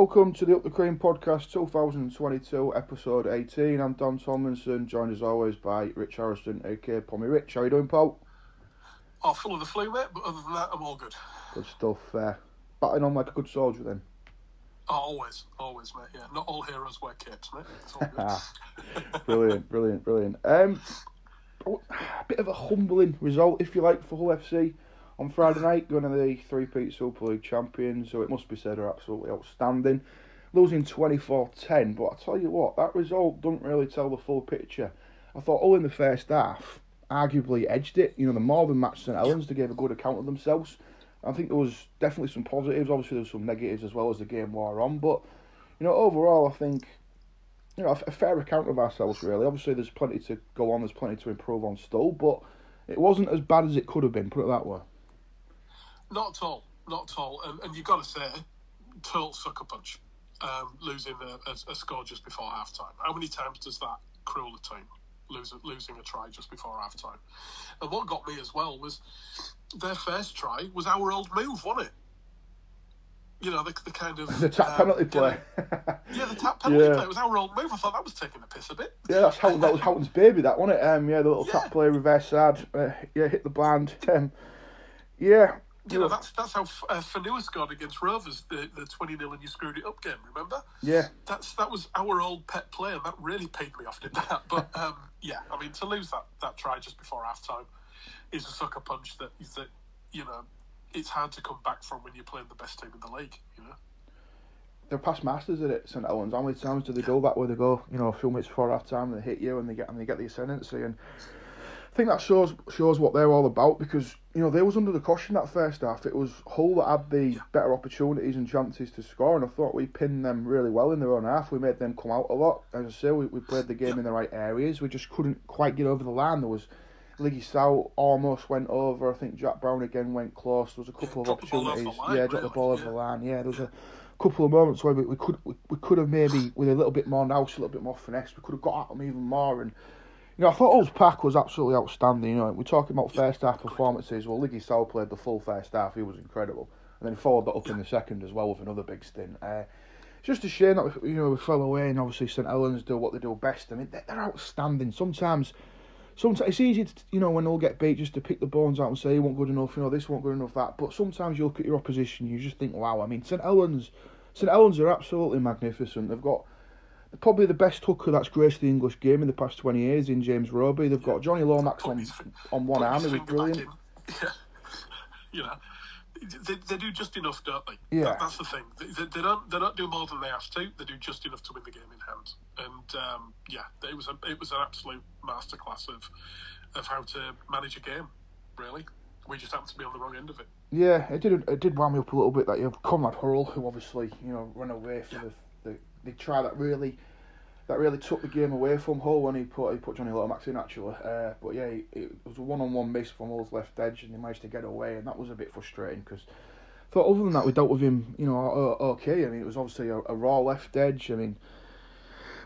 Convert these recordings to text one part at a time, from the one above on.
Welcome to the Up the Cream podcast 2022, episode 18. I'm Don Tomlinson, joined as always by Rich Harrison, aka Pommy Rich. How you doing, Paul? Oh, full of the flu, mate, but other than that, I'm all good. Good stuff. Uh, batting on like a good soldier then. Oh, always, always, mate. Yeah, not all heroes wear capes, mate. It's all good. brilliant, brilliant, brilliant. Um, a bit of a humbling result, if you like, for Hull FC on Friday night, going to the three-peat Super League champions, so it must be said are absolutely outstanding. Losing 24-10, but I tell you what, that result doesn't really tell the full picture. I thought all in the first half arguably edged it. You know, the more than match St Helens, they gave a good account of themselves. I think there was definitely some positives. Obviously, there was some negatives as well as the game wore on. But you know, overall, I think you know a, fair account of ourselves. Really, obviously, there's plenty to go on. There's plenty to improve on still, but it wasn't as bad as it could have been. Put it that way. Not at all. Not at all. And, and you've got to say, total sucker punch, um, losing a, a, a, score just before half time. How many times does that cruel a team? Lose, losing a try just before half time. And what got me as well was their first try was our old move, wasn't it? You know, the, the kind of. The tap um, penalty play. yeah, the tap penalty yeah. play was our old move. I thought that was taking a piss a bit. Yeah, that's how that was Houghton's baby, that wasn't it? Um, yeah, the little yeah. tap play, reverse side. Uh, yeah, hit the bland. Um, yeah, you know, that's that's how uh, Fonua scored against Rovers, the, the 20 0 and you screwed it up game, remember? Yeah. That's That was our old pet player, and that really paid me off, did that? But um, yeah, I mean, to lose that, that try just before half time is a sucker punch that, that, you know, it's hard to come back from when you're playing the best team in the league, you know? They're past masters at it, St Helens. How many times do they go back where they go, you know, a few minutes before half time and they hit you and they get and they get the ascendancy and think that shows shows what they're all about because you know they was under the caution that first half. It was Hull that had the better opportunities and chances to score, and I thought we pinned them really well in their own half. We made them come out a lot. As I say, we, we played the game in the right areas. We just couldn't quite get over the line. There was Ligi Sao almost went over. I think Jack Brown again went close. There was a couple yeah, of opportunities. Line, yeah, dropped the ball over the line. Yeah, there was a couple of moments where we, we could we, we could have maybe with a little bit more nous, a little bit more finesse, we could have got at them even more and you know, I thought Hull's pack was absolutely outstanding. You know, we're talking about first half performances. Well, Ligi Sao played the full first half. He was incredible, and then followed that up in the second as well with another big stint. Uh, it's just a shame that we, you know we fell away, and obviously St Helens do what they do best. I mean, they're, they're outstanding. Sometimes, sometimes it's easy to you know when they'll get beat just to pick the bones out and say, "He wasn't good enough," you know, this wasn't good enough, that. But sometimes you look at your opposition, you just think, "Wow." I mean, St Helens, St Helens are absolutely magnificent. They've got probably the best hooker that's graced the English game in the past 20 years in James Roby. They've got Jonny Lomax on, on one arm, he was brilliant. Yeah. you know, they, they do just enough, don't they? Yeah. That, that's the thing. They, they, they, don't they don't do more than they have to. They do just enough to win the game in hand. And um, yeah, it was a, it was an absolute masterclass of of how to manage a game. Really, we just happened to be on the wrong end of it. Yeah, it did. It did wind me up a little bit that you have Konrad Hurrell, who obviously you know ran away for yeah. the, the they try that really that really took the game away from Hull when he put he put Jonny Lomax in actually. Uh, but yeah, it was a one on one miss from Hull's left edge, and he managed to get away, and that was a bit frustrating because. Thought other than that, we dealt with him, you know, okay. I mean, it was obviously a, a raw left edge. I mean,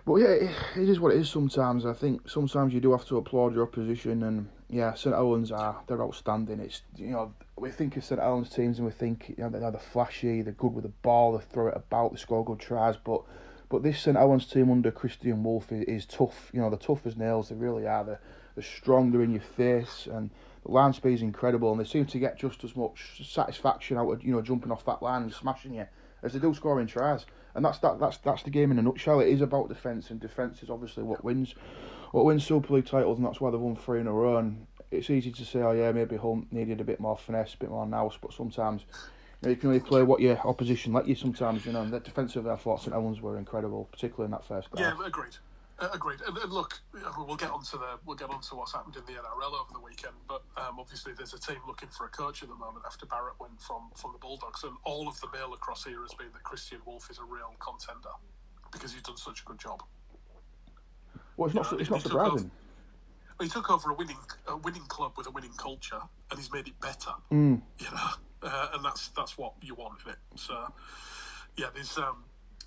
but yeah, it, it is what it is. Sometimes I think sometimes you do have to applaud your opposition, and yeah, St Helens are they're outstanding. It's you know we think of St Helens teams and we think you know they're, they're flashy, they're good with the ball, they throw it about, they score good tries, but but this St Helens team under Kristian Woolf is, is, tough. You know, they're tough as nails. They really are. They're, they're strong. They're in your face, and the line speed is incredible. And they seem to get just as much satisfaction out of you know jumping off that line and smashing you as they do scoring tries. And that's that. That's that's the game in a nutshell. It is about defence, and defence is obviously what wins, what wins Super League titles, and that's why they've won three in a row. And it's easy to say, oh yeah, maybe Hull needed a bit more finesse, a bit more nous, but sometimes you can only play what your opposition let you sometimes, you know. And the defensive, I thought St Helens were incredible, particularly in that first half. Yeah, agreed. Uh, agreed. And, and, look, we'll get onto the we'll get onto what's happened in the NRL over the weekend. But um, obviously, there's a team looking for a coach at the moment after Barrett went from from the Bulldogs, and all of the mail across here has been that Kristian Woolf is a real contender because he's done such a good job. Well, it's not. know, it's not surprising. Over, he took over a winning a winning club with a winning culture, and he's made it better. Mm. You know uh, and that's that's what you want in it. So yeah, there's um,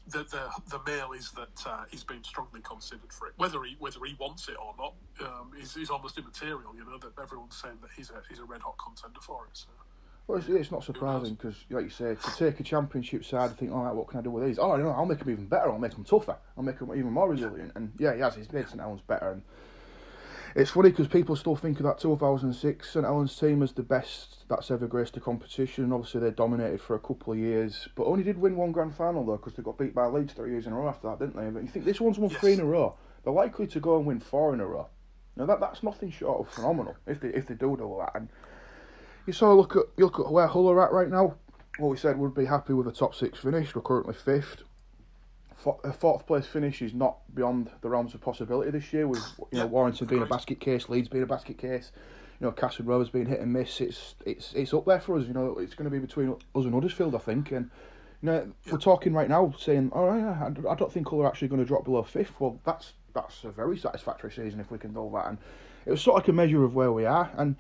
the the the mail is that uh, he's been strongly considered for it. Whether he whether he wants it or not um, is, is almost immaterial. You know that everyone's saying that he's a he's a red hot contender for it. So. Well, it's, it's not surprising because, like you say, to take a championship side and think, all right, what can I do with these? Oh, you know, I'll make them even better. I'll make them tougher. I'll make them even more resilient. And yeah, he has. He's made St Helens better. And it's funny because people still think of that 2006 St Helens team as the best that's ever graced the competition. Obviously, they dominated for a couple of years, but only did win one grand final though because they got beat by Leeds three years in a row after that, didn't they? But you think this one's won Yes. three in a row? They're likely to go and win four in a row. Now that that's nothing short of phenomenal if they if they do do that. And you sort of look at you look at where Hull are at right now. What we said would be happy with a top six finish. We're currently fifth. A fourth place finish is not beyond the realms of possibility this year. With you know Warrington being a basket case, Leeds being a basket case, you know Castle Rovers being hit and miss. It's it's it's up there for us. You know it's going to be between us and Huddersfield, I think. And you know we're talking right now saying, all right, I I don't think are actually going to drop below fifth. Well, that's that's a very satisfactory season if we can do that. And it was sort of like a measure of where we are. And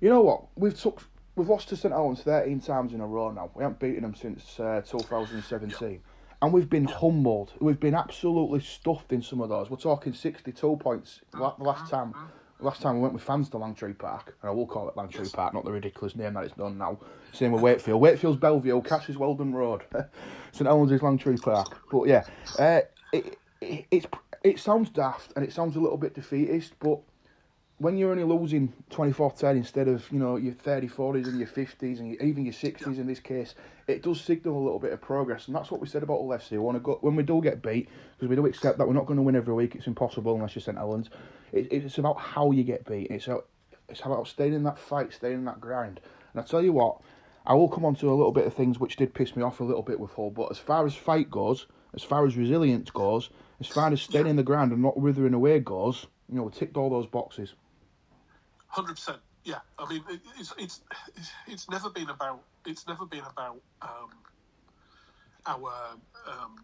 you know what? We've took we've lost to St Helens thirteen times in a row now. We haven't beaten them since uh, 2017. And we've been humbled. We've been absolutely stuffed in some of those. We're talking 62 points. La- The last time, last time we went with fans to Langtree Park, and I will call it Langtree. Park, not the ridiculous name that it's done now. Same with Wakefield. Wakefield's Bellevue, Cass is Wheldon Road, St Helens is Langtree Park. But yeah, uh, it, it, it's it sounds daft and it sounds a little bit defeatist, but when you're only losing 24-10 instead of you know your 30 40s and your 50s and even your 60s in this case it does signal a little bit of progress. And that's what we said about Hull FC we want to go when we do get beat because we do accept that we're not going to win every week it's impossible unless you're St. Helens it, it's about how you get beat. It's about, it's about staying in that fight staying in that grind. And I tell you what I will come on to a little bit of things which did piss me off a little bit with Hull but as far as fight goes as far as resilience goes as far as staying in the ground and not withering away goes you know we ticked all those boxes Hundred percent. Yeah, I mean, it, it's it's it's- it's never been about it's never been about um, our um,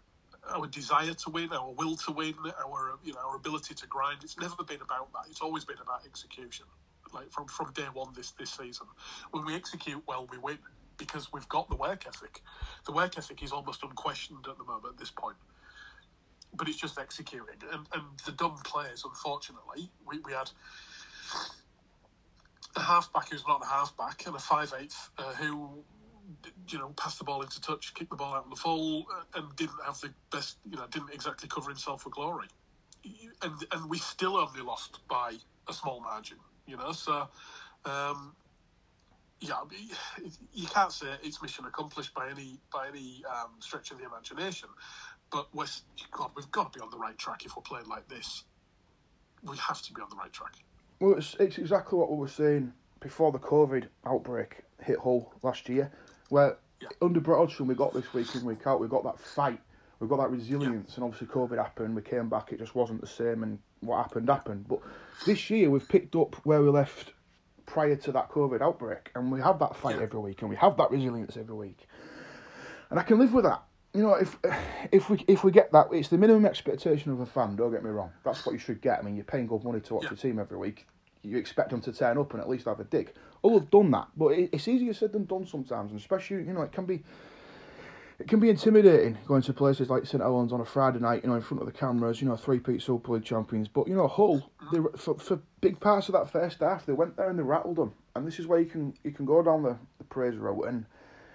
our desire to win, our will to win, our you know our ability to grind. It's never been about that. It's always been about execution. Like from from day one this this season, when we execute well, we win because we've got the work ethic. The work ethic is almost unquestioned at the moment at this point. But it's just executing, and, and the dumb players. Unfortunately, we, we had a halfback who's not a halfback and a five eighth uh, who you know passed the ball into touch, kicked the ball out in the full, uh, and didn't have the best. You know, didn't exactly cover himself for glory. And and we still only lost by a small margin. You know, so. Um, yeah, you can't say it's mission accomplished by any by any um, stretch of the imagination, but we're, God, we've got to be on the right track if we're playing like this. We have to be on the right track. Well, it's, it's exactly what we were saying before the COVID outbreak hit Hull last year, where Yeah. under Brett we got this week in, week out, we got that fight, we got that resilience, and obviously COVID happened, we came back, it just wasn't the same, and what happened happened. But this year we've picked up where we left prior to that COVID outbreak, and we have that fight Yeah. every week, and we have that resilience every week, and I can live with that. You know, if if we if we get that, it's the minimum expectation of a fan. Don't get me wrong. That's what you should get. I mean, you're paying good money to watch Yeah. your team every week. You expect them to turn up and at least have a dig. All have done that, but it's easier said than done sometimes, and especially you know it can be. It can be intimidating going to places like St Helens on a Friday night, you know, in front of the cameras, you know, three-peat Super League champions. But you know, Hull, they, for, for big parts of that first half, they went there and they rattled them. And this is where you can you can go down the, the praise route. And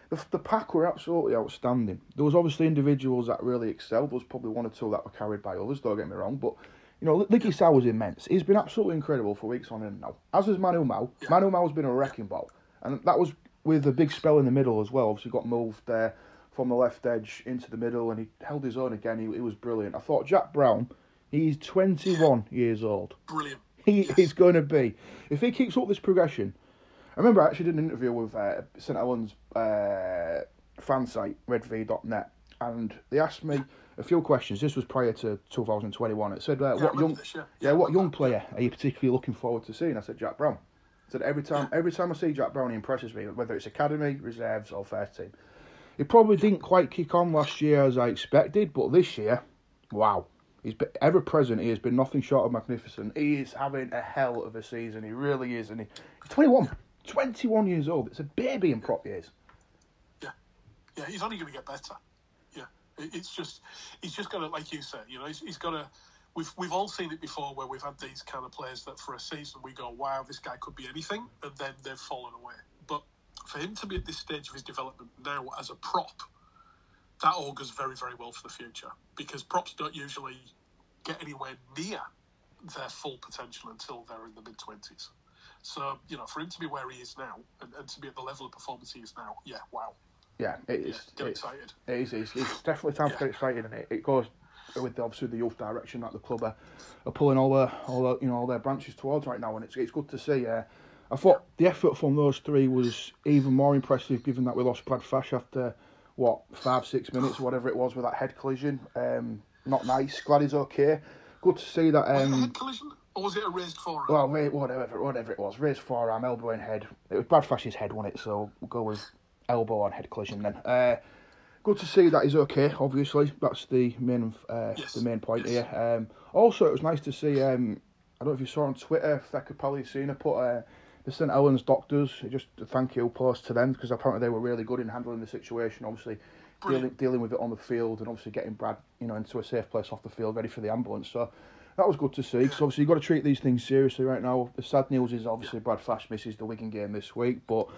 the, the pack were absolutely outstanding. There was obviously individuals that really excelled. There was probably one or two that were carried by others. Don't get me wrong, but you know, Ligi Sao was immense. He's been absolutely incredible for weeks on end now. As has Manu Ma'u. Yeah. Manu Ma'u's been a wrecking ball, and that was with a big spell in the middle as well. Obviously, he got moved there from the left edge into the middle, and he held his own again. He, he was brilliant. I thought Jack Brown. He's 21 years old. Brilliant. He Yes. is going to be. If he keeps up this progression, I remember I actually did an interview with uh, St Helens uh, fan site, redv.net, and they asked me a few questions. This was prior to 2021. It said, uh, Yeah, "What young, this, yeah. yeah, Yeah, what young player are you particularly looking forward to seeing?" I said, "Jack Brown." I said every time, every time I see Jack Brown, he impresses me, whether it's academy, reserves, or first team. He probably didn't quite kick on last year as I expected, but this year, wow. He's been ever present. He has been nothing short of magnificent. He is having a hell of a season. He really is. And he, he's 21. 21 years old. It's a baby in prop years. Yeah, yeah, he's only going to get better. It's just he's just got to, like you said, you know, he's, he's got to. We've we've all seen it before where we've had these kind of players that for a season we go, wow, this guy could be anything, and then they've fallen away. But for him to be at this stage of his development now as a prop, that augurs very, very well for the future because props don't usually get anywhere near their full potential until they're in the mid 20s. So, you know, for him to be where he is now and, and to be at the level of performance he is now, yeah, wow. Yeah, it is. Get it's, excited. It is. It's, it's definitely time to get excited, and it, it goes with the, obviously the youth direction that the club are, are pulling all their all their, you know all their branches towards right now, and it's it's good to see. Uh, I thought the effort from those three was even more impressive, given that we lost Brad Fash after what five six minutes, whatever it was, with that head collision. Um, not nice. Glad he's okay. Good to see that. Was it a Um, head collision or was it a raised forearm? well, whatever, whatever it was, raised forearm, elbow and head. It was Brad Fash's head, wasn't it? So we'll go with elbow and head collision then. Uh, good to see that he's okay. Obviously, that's the main uh, Yes, the main point yes. here. Um, also, it was nice to see. Um, I don't know if you saw on Twitter, Theka Pallicina put uh, the St Helens doctors just a thank you post to them because apparently they were really good in handling the situation. Obviously. Dealing, Brilliant. dealing with it on the field and obviously getting Brad, you know, into a safe place off the field, ready for the ambulance. So that was good to see. Because obviously you've got to treat these things seriously right now. The sad news is obviously Brad Fash misses the Wigan game this week, but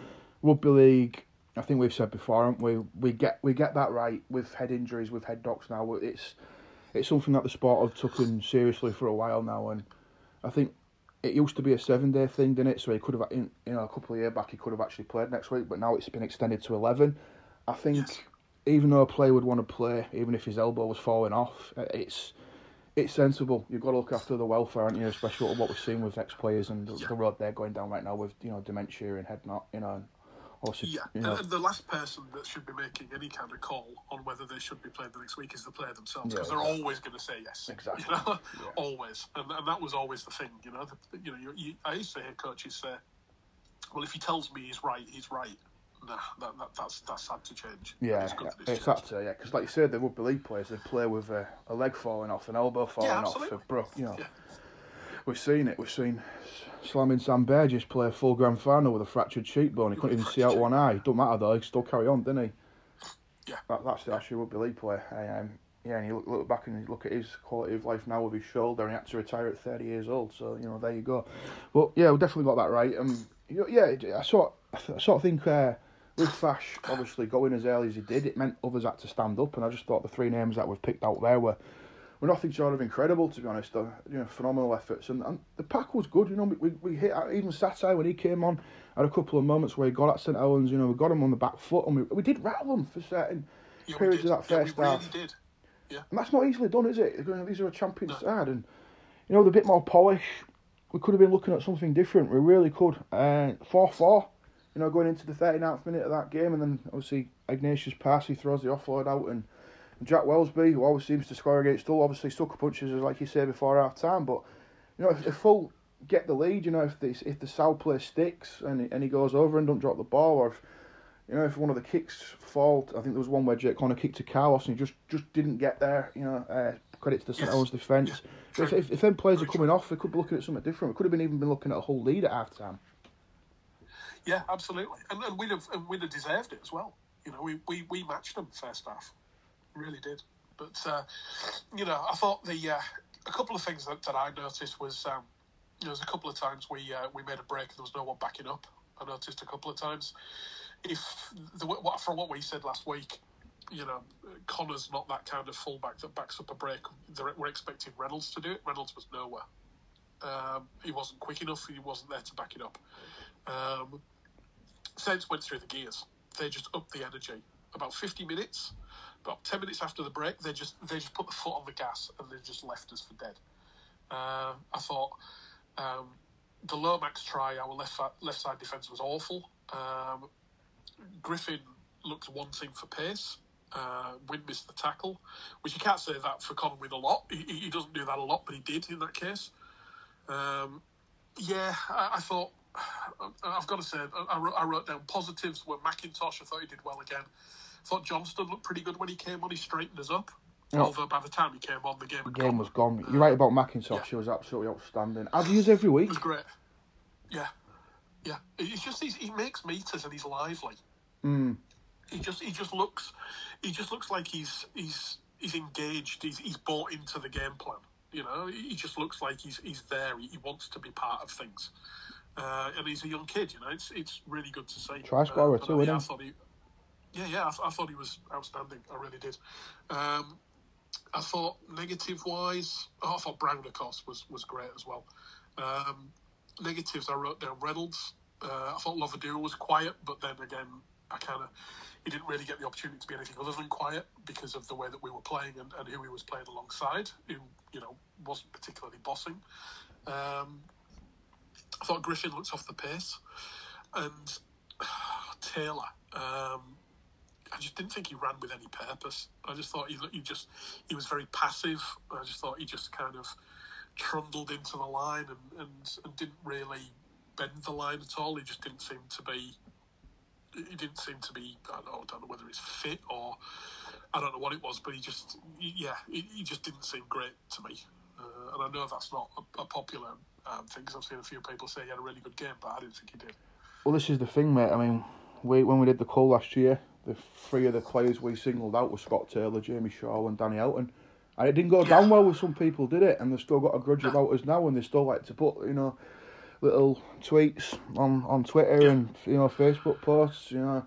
rugby league, I think we've said before, haven't we? We get we get that right with head injuries, with head docs now. It's it's something that the sport have taken seriously for a while now, and I think it used to be a seven day thing, didn't it? So he could have, in, you know, a couple of years back, he could have actually played next week, but now it's been extended to eleven. I think Yes. even though a player would want to play, even if his elbow was falling off, uh, it's it's sensible. You've got to look after the welfare, aren't you? Especially what we're seeing with ex players and the, the road they're going down right now with you know dementia and head knock, you know, obviously, Yeah, you uh, know, and, and the last person that should be making any kind of call on whether they should be playing the next week is the player themselves, Yeah, because they're exactly. always going to say yes. Exactly. You know, Yeah. always, and, and that was always the thing. You know, the, you know, you, you, I used to hear coaches say, "Well, if he tells me he's right, he's right." Nah, that, that, that's that's had to change. Yeah, It's yeah. it's that to yeah, because like you said, the rugby league players they play with a, a leg falling off, an elbow falling off, absolutely. a broke. You know, Yeah. We've seen it. We've seen Slamming Sam Burgess play a full grand final with a fractured cheekbone. He couldn't even see out one eye. Don't matter though. He still carry on, didn't he? Yeah. That, that's the actual rugby league player. Um, yeah, and you look, look back and you look at his quality of life now with his shoulder, and he had to retire at 30 years old. So you know, there you go. But yeah, we definitely got that right. Um, yeah, I sort, I sort of think uh, with Fash obviously going as early as he did, it meant others had to stand up, and I just thought the three names that we've picked out there were were nothing short of incredible, to be honest. Uh, you know, phenomenal efforts, and, and the pack was good. You know, we we hit even Satae when he came on. Had a couple of moments where he got at St Helens. You know, we got him on the back foot, and we we did rattle them for certain Yeah, periods of that Yeah, first we really half. did. And that's not easily done, is it? These are a champion No. side, and you know, with a bit more polish, we could have been looking at something different. We really could. Uh, four four, you know, going into the 39th minute of that game, and then obviously Agnatius Paasi throws the offload out, and Jack Welsby, who always seems to score against Hull, obviously sucker punches, as like you say before half time. But you know, if, if Hull get the lead, you know, if if the Sal play sticks and and he goes over and don't drop the ball, or if you know, if one of the kicks fall, I think there was one where Jake Connor kicked to Carlos and he just, just didn't get there. You know, uh, credit to the St. Helens defence. If, if if them players are coming off, they could be looking at something different. We could have been even been looking at a whole lead at half time. Yeah, absolutely, and, and we'd have and we'd have deserved it as well. You know, we, we, we matched them first half, really did. But uh, you know, I thought the uh, a couple of things that, that I noticed was um, there was a couple of times we uh, we made a break and there was no one backing up. I noticed a couple of times. If the, what from what we said last week, you know, Connor's not that kind of fullback that backs up a break. We're expecting Reynolds to do it. Reynolds was nowhere. Um, he wasn't quick enough. He wasn't there to back it up. Um, Saints went through the gears. They just upped the energy. About 50 minutes, about 10 minutes after the break, they just they just put the foot on the gas and they just left us for dead. Uh, I thought um, the Lomax try, our left side, left side defence was awful. Um, Griffin looked wanting for pace. Uh, Wynne missed the tackle, which you can't say that for Conway a lot. He, he doesn't do that a lot, but he did in that case. Um, yeah, I, I thought. I've got to say, I I wrote down positives were McIntosh. I thought he did well again. Thought Johnston looked pretty good when he came on. He straightened us up. Yeah. Although by the time he came on, the game The game gone. was gone. You're right about McIntosh. Yeah. He was absolutely outstanding. As he is every week. It was great. Yeah, yeah. It's just he's, he makes meters and he's lively. Mm. He just he just looks he just looks like he's he's he's engaged. He's he's bought into the game plan. You know, he just looks like he's he's there. He, he wants to be part of things. uh, and he's a young kid. You know, it's it's really good to see. Try scorer but, too, isn't he? Yeah, yeah, I, I thought he was outstanding. I really did. Um, I thought negative wise, oh, I thought Brown, of course, was was great as well. Um, negatives, I wrote down Reynolds. Uh, I thought Lovodua was quiet, but then again, I kind of he didn't really get the opportunity to be anything other than quiet because of the way that we were playing and, and who he was playing alongside, who you know wasn't particularly bossing. Um, I thought Griffin looked off the pace, and Taylor. Um, I just didn't think he ran with any purpose. I just thought he, he just he was very passive. I just thought he just kind of trundled into the line and, and, and didn't really bend the line at all. He just didn't seem to be. He didn't seem to be. I don't know, I don't know whether it's fit or I don't know what it was, but he just yeah, he, he just didn't seem great to me. Uh, and I know that's not a, a popular um, thing because I've seen a few people say he had a really good game, but I didn't think he did. Well, this is the thing, mate. I mean, we when we did the call last year, the three of the players we singled out were Scott Taylor, Jamie Shaul, and Danny Elton. And it didn't go down well with some people, did it? And they've still got a grudge about us now, and they still like to put, you know, little tweets on, on Twitter and you know Facebook posts, you know.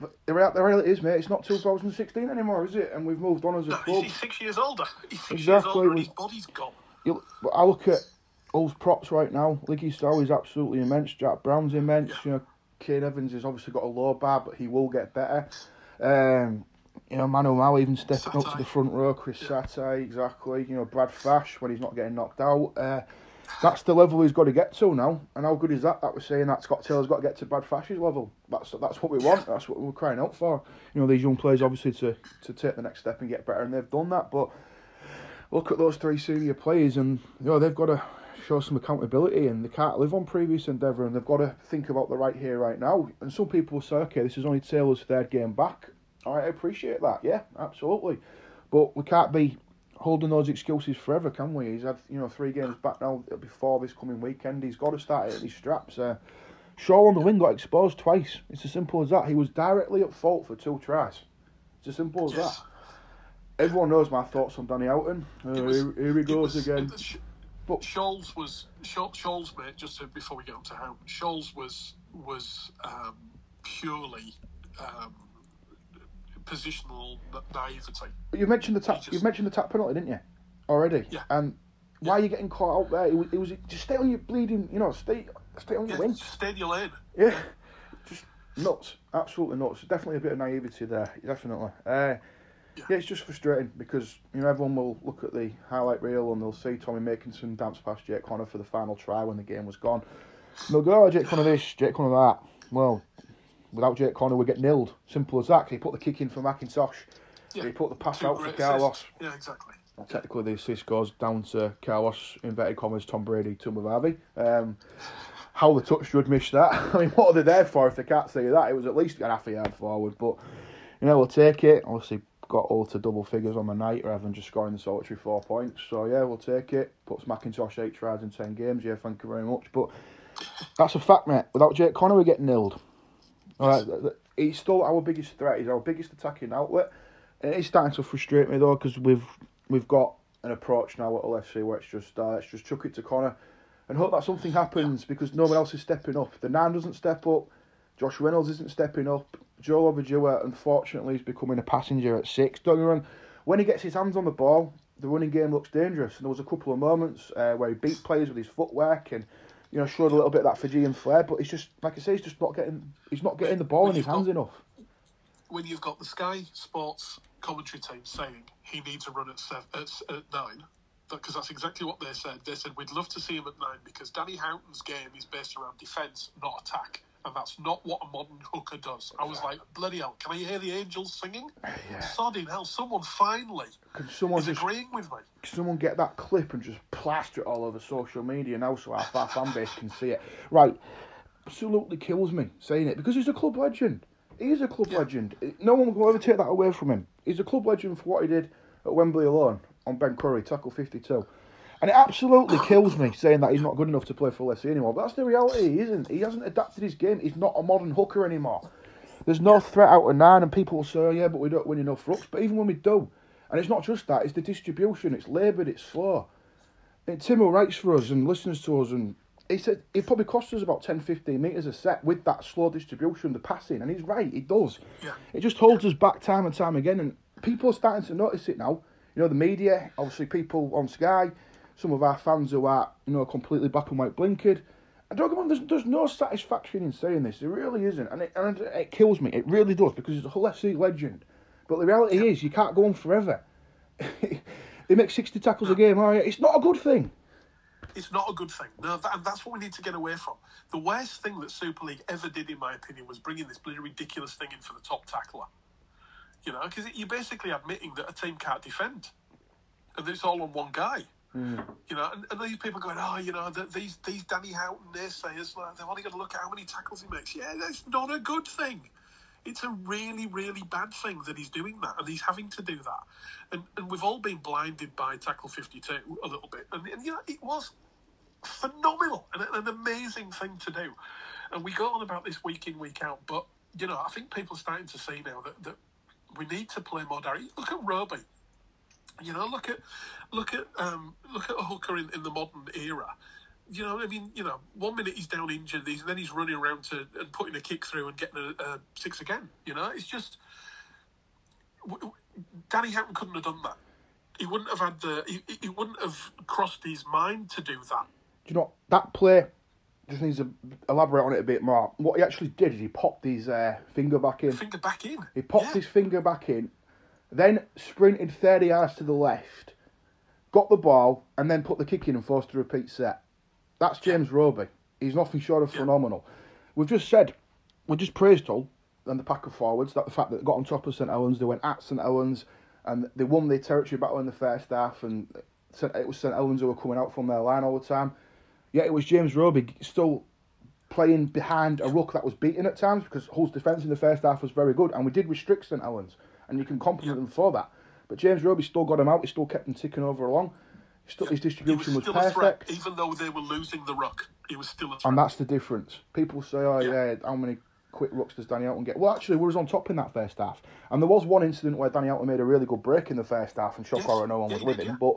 But the, rea- the reality is, mate, it's not 2016 anymore, is it? And we've moved on as a No, club. he's six years older. He's six Exactly. years older and his body's gone. You, but I look at Hull's props right now. Ligi Sao is absolutely immense. Jack Brown's immense. Yeah. You know, Kane Evans has obviously got a low bar, but he will get better. Um, you know, Manu Ma'u even stepping up to the front row. Chris Yeah. Satae, exactly. You know, Brad Fash when he's not getting knocked out. Uh, that's the level he's got to get to now. And how good is that? That we're saying that Scott Taylor's got to get to Brad Fash's level. That's that's what we want. That's what we're crying out for. You know, these young players obviously to to take the next step and get better, and they've done that. But look at those three senior players, and you know they've got to show some accountability, and they can't live on previous endeavour, and they've got to think about the right here, right now. And some people will say, okay, this is only Taylor's third game back. All right, I appreciate that. Yeah, absolutely, but we can't be holding those excuses forever, can we? He's had you know three games back now before this coming weekend. He's got to start hitting his straps. Uh, Shaul on the wing got exposed twice. It's as simple as that. He was directly at fault for two tries. It's as simple as that. Everyone knows my thoughts on Danny Elton. Uh, was- here, here he goes was- again. But- Scholes was Scho- Scholes, mate. Just to, before we get on to how Scholes was was um, purely um, positional na- naivety. You mentioned the tap. You mentioned the tap penalty, didn't you? Already. Yeah. And why are you getting caught out there? It was, it was just stay on your bleeding. You know, stay stay on your Yeah, wing. just stay in your lane. Yeah. Just nuts. Absolutely nuts. Definitely a bit of naivety there. Definitely. Uh, Yeah. yeah, it's just frustrating because you know everyone will look at the highlight reel and they'll see Tommy making some dance past Jake Connor for the final try when the game was gone. And they'll go, oh, Jake Connor this, Jake Connor that. Well, without Jake Connor, we get nilled. Simple as that. He put the kick in for McIntosh. Yeah. He put the pass Two out for Carlos. assists. Yeah, exactly. Technically, the assist goes down to Carlos, inverted commas, Tom Brady, Tom Harvey. Um, how the touch should miss that. I mean, what are they there for if they can't see that? It was at least a half a yard forward, but you know, we'll take it. Obviously, got all to double figures on the night rather than just scoring the solitary four points. So, yeah, we'll take it. Puts McIntosh eight tries in 10 games. Yeah, thank you very much. But that's a fact, mate. Without Jake Connor, we get nilled. All right, he's still our biggest threat. He's our biggest attacking outlet. And it's starting to frustrate me though because we've we've got an approach now at LFC where it's just uh, let's just chuck it to Connor and hope that something happens because no one else is stepping up. The Nan doesn't step up. Josh Reynolds isn't stepping up. Joe Lovodua, unfortunately, is becoming a passenger at six. Don't get wrong. When he gets his hands on the ball, the running game looks dangerous. And there was a couple of moments uh, where he beat players with his footwork and you know showed a little bit of that Fijian flair. But he's just like I say, he's just not getting he's not getting the ball in his hands enough. When you've got the Sky Sports commentary team saying he needs a run at seven, at, at nine, because that's exactly what they said. They said we'd love to see him at nine because Danny Houghton's game is based around defence, not attack. And that's not what a modern hooker does. I was like, bloody hell, can I hear the angels singing? Uh, yeah. Sodding hell, someone finally Can someone is just agreeing with me. someone get that clip and just plaster it all over social media now so our, our fan base can see it. Right, absolutely kills me saying it because he's a club legend. He is a club legend. No one will ever take that away from him. He's a club legend for what he did at Wembley alone on Ben Currie, tackle 52. And it absolutely kills me saying that he's not good enough to play for Leicester anymore. But that's the reality, he isn't. He hasn't adapted his game. He's not a modern hooker anymore. There's no threat out of nine, and people will say, oh, yeah, but we don't win enough rucks. But even when we do, and it's not just that, it's the distribution, it's laboured, it's slow. And Timo writes for us and listens to us, and he said it probably costs us about 10, 15 metres a set with that slow distribution, the passing, and he's right, it does. Yeah. It just holds us back time and time again, and people are starting to notice it now. You know, the media, obviously people on Sky, some of our fans who are, you know, completely black and white blinkered. And don't get me wrong, there's, there's no satisfaction in saying this. It really isn't. And it, and it kills me. It really does because he's a Hull FC legend. But the reality is, you can't go on forever. they make 60 tackles a game. Oh, yeah. It's not a good thing. It's not a good thing. No, that, and that's what we need to get away from. The worst thing that Super League ever did, in my opinion, was bringing this bloody ridiculous thing in for the top tackler. You know, because you're basically admitting that a team can't defend, and it's all on one guy. Mm. You know, and, and these people going, oh, you know, the, these these Danny Houghton naysayers, like, they've only got to look at how many tackles he makes. Yeah, that's not a good thing. It's a really, really bad thing that he's doing that, and he's having to do that. And and we've all been blinded by tackle fifty two a little bit, and, and know, it was phenomenal and an amazing thing to do. And we go on about this week in, week out, but you know, I think people are starting to see now that, that we need to play more direct. Look at Roby. You know, look at look at um, look at a hooker in, in the modern era. You know, I mean, you know, one minute he's down injured, and then he's running around to and putting a kick through and getting a, a six again. You know, it's just Danny Houghton couldn't have done that. He wouldn't have had the. He, he wouldn't have crossed his mind to do that. Do you know that play? Just needs to elaborate on it a bit more. What he actually did is he popped his uh, finger back in. Finger back in. He popped Yeah. his finger back in, then sprinted 30 yards to the left, got the ball, and then put the kick in and forced a repeat set. That's James Roby. He's nothing short of phenomenal. We've just said, we just praised Hull and the pack of forwards, that the fact that they got on top of St Helens, they went at St Helens, and they won the territory battle in the first half, and it was St Helens who were coming out from their line all the time. Yet it was James Roby still playing behind a ruck that was beaten at times because Hull's defence in the first half was very good, and we did restrict St Helens, and you can compliment them for that. But James Roby still got him out. He still kept him ticking over along. Still, his He was distribution was, a threat, perfect, even though they were losing the ruck. He was still a threat. and that's the difference. People say, "Oh Yeah. yeah, how many quick rucks does Danny Houghton get?" Well, actually, we was on top in that first half, and there was one incident where Danny Houghton made a really good break in the first half, and shock Yes. horror, no one Yeah, was with him. But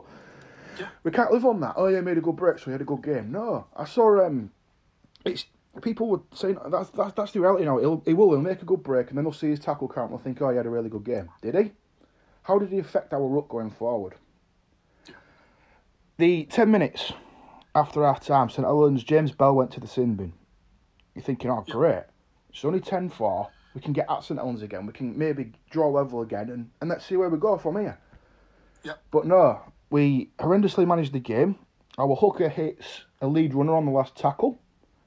Yeah. we can't live on that. Oh yeah, he made a good break, so he had a good game. No, I saw um, it's people would say that's that's, that's the reality now. He'll, he will he'll make a good break, and then they'll see his tackle count and they'll think, oh, he had a really good game. Did he? How did he affect our ruck going forward? The ten minutes after half time, St Helens, James Bell went to the sin bin. You're thinking, oh, great. It's only 10 4. We can get at St Helens again. We can maybe draw level again, and, and let's see where we go from here. Yeah. But no, we horrendously managed the game. Our hooker hits a lead runner on the last tackle.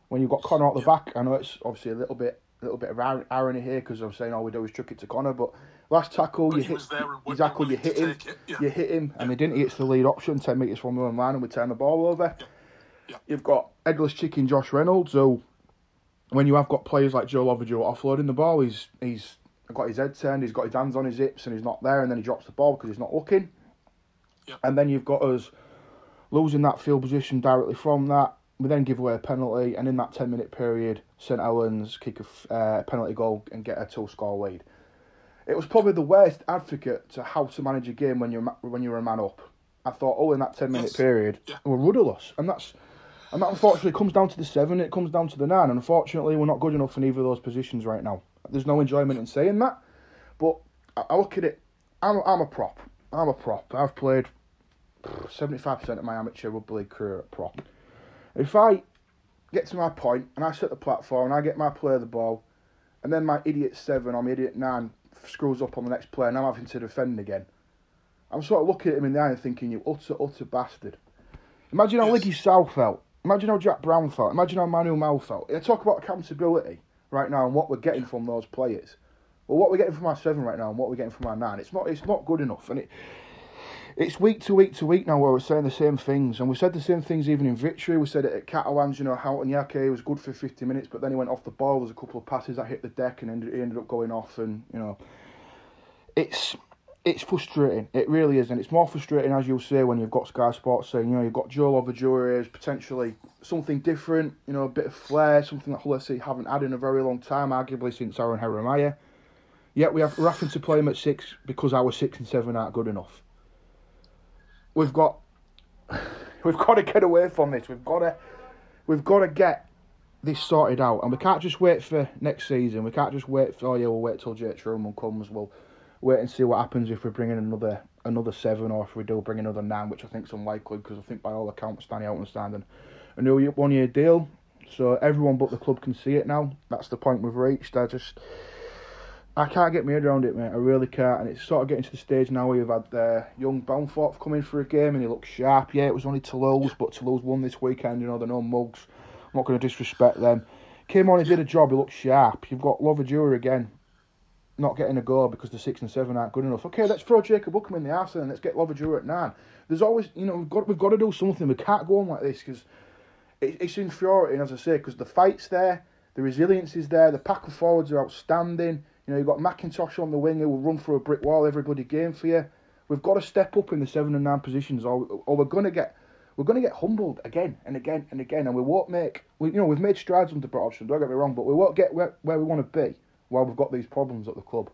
When you've got Connor out the back, I know it's obviously a little bit, a little bit of irony here because I'm saying all we do is chuck it to Connor, but last tackle But you hit was there and exactly you hit him, yeah. you hit him, and he didn't. He hits the lead option ten meters from the own line, and we turn the ball over. Yeah. You've got Edless Chicken Josh Reynolds, who when you have got players like Joe Lovejoy offloading the ball, he's he's got his head turned, he's got his hands on his hips, and he's not there, and then he drops the ball because he's not looking. And then you've got us losing that field position directly from that. We then give away a penalty, and in that ten minute period, St Helens kick a uh, penalty goal and get a two score lead. It was probably the worst advocate to how to manage a game when you're when you're a man up. I thought, oh, in that ten minute Yes. period, Yeah. we're rudderless, and that's and that unfortunately comes down to the seven. It comes down to the nine. Unfortunately, we're not good enough in either of those positions right now. There's no enjoyment in saying that, but I, look at it. I'm a, I'm a prop. I'm a prop. I've played seventy five percent of my amateur rugby league career at prop. If I get to my point and I set the platform and I get my player the ball, and then my idiot seven or my idiot nine screws up on the next play and I'm having to defend again, I'm sort of looking at him in the eye and thinking, you utter, utter bastard. Imagine how Yes. Ligi Sao felt. Imagine how Jack Brown felt. Imagine how Manu Ma'u felt. I talk about accountability right now and what we're getting from those players. Well, what we're getting from our seven right now and what we're getting from our nine, it's not it's not good enough. And it it's week to week to week now where we're saying the same things. And we said the same things even in victory. We said it at Catalans, you know, Houghton Yake was good for 50 minutes, but then he went off the ball. There's a couple of passes that hit the deck and ended, he ended up going off. And, you know, it's it's frustrating. It really is. And it's more frustrating, as you'll say, when you've got Sky Sports saying, you know, you've got Joe Lovejoy as potentially something different, you know, a bit of flair, something that Hull FC haven't had in a very long time, arguably since Aaron Jeremiah. Yet we have, we're having to play him at six because our six and seven aren't good enough. We've got we've got to get away from this. We've got to we've got to get this sorted out, and we can't just wait for next season. We can't just wait for oh yeah, we'll wait till Jake Trueman comes. We'll wait and see what happens if we bring in another another seven or if we do bring another nine, which I think is unlikely because I think by all accounts Danny Houghton's signed a new one year deal. So everyone but the club can see it now. That's the point we've reached. I just I can't get my head around it, mate. I really can't. And it's sort of getting to the stage now where you've had uh, young Bamford come in for a game and he looks sharp. Yeah, it was only Toulouse, but Toulouse won this weekend. You know, they're no mugs. I'm not going to disrespect them. Came on, he did a job. He looked sharp. You've got Lovodua again, not getting a goal because the six and seven aren't good enough. Okay, let's throw Jacob Hookem in the arse and let's get Lovodua at nine. There's always, you know, we've got we've got to do something. We can't go on like this because it, it's infuriating, as I say, because the fight's there, the resilience is there, the pack of forwards are outstanding. You know, you've got McIntosh on the wing who will run through a brick wall every bloody game for you. We've got to step up in the seven and nine positions, or, or we're going to get we're to get humbled again and again and again, and we won't make. We, you know, we've made strides under Hodgson. Don't get me wrong, but we won't get where, where we want to be while we've got these problems at the club.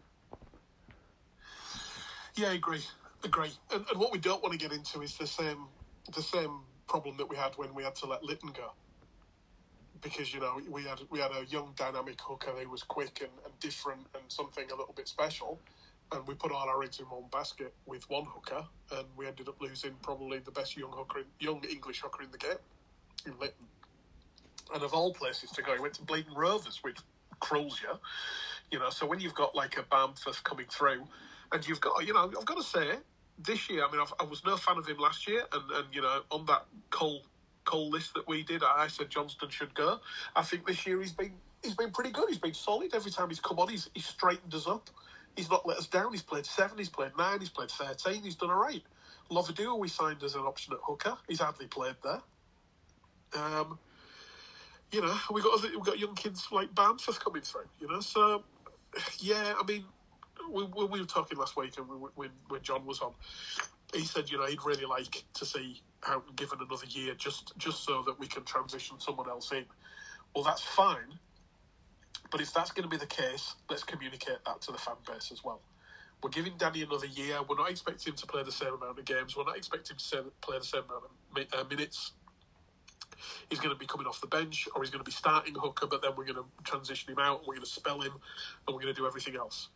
Yeah, I agree. Agree. And, and what we don't want to get into is the same the same problem that we had when we had to let Litten go. Because you know we had we had a young dynamic hooker who was quick and, and different and something a little bit special, and we put all our eggs in one basket with one hooker, and we ended up losing probably the best young hooker, in, young English hooker in the game, in Litten. And of all places to go, he went to Blaydon Rovers, which crawls you, you know. So when you've got like a Bamford coming through, and you've got, you know, I've got to say, this year, I mean, I've, i was no fan of him last year, and, and you know, on that Cole Cole list that we did, I said Johnston should go. I think this year he's been he's been pretty good. He's been solid every time he's come on. He's he's straightened us up. He's not let us down. He's played seven. He's played nine. He's played thirteen. He's done all right. Lovodua we signed as an option at hooker. He's hardly played there. Um, you know, we got we got young kids like Bamford coming through. You know, so yeah, I mean, we, we were talking last week, and when when John was on, he said, you know, he'd really like to see how given another year, just just so that we can transition someone else in. Well, that's fine, but if that's going to be the case, let's communicate that to the fan base as well. We're giving Danny another year. We're not expecting him to play the same amount of games. We're not expecting him to play the same amount of uh, minutes. He's going to be coming off the bench, or he's going to be starting hooker, but then we're going to transition him out. We're going to spell him, and we're going to do everything else.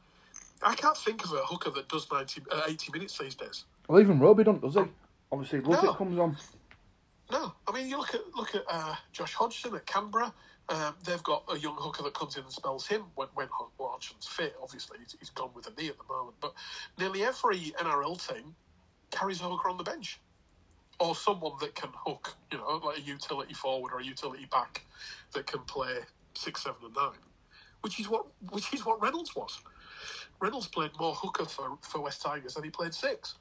I can't think of a hooker that does 90, uh, 80 minutes these days. Well, even Roby doesn't, does he? Obviously, Lussick No. comes on. No, I mean you look at look at uh, Josh Hodgson at Canberra. Um, they've got a young hooker that comes in and spells him when when Hodgson's fit. Obviously, he's, he's gone with a knee at the moment. But nearly every NRL team carries a hooker on the bench, or someone that can hook. You know, like a utility forward or a utility back that can play six, seven, and nine. Which is what which is what Reynolds was. Reynolds played more hooker for, for West Tigers than he played six.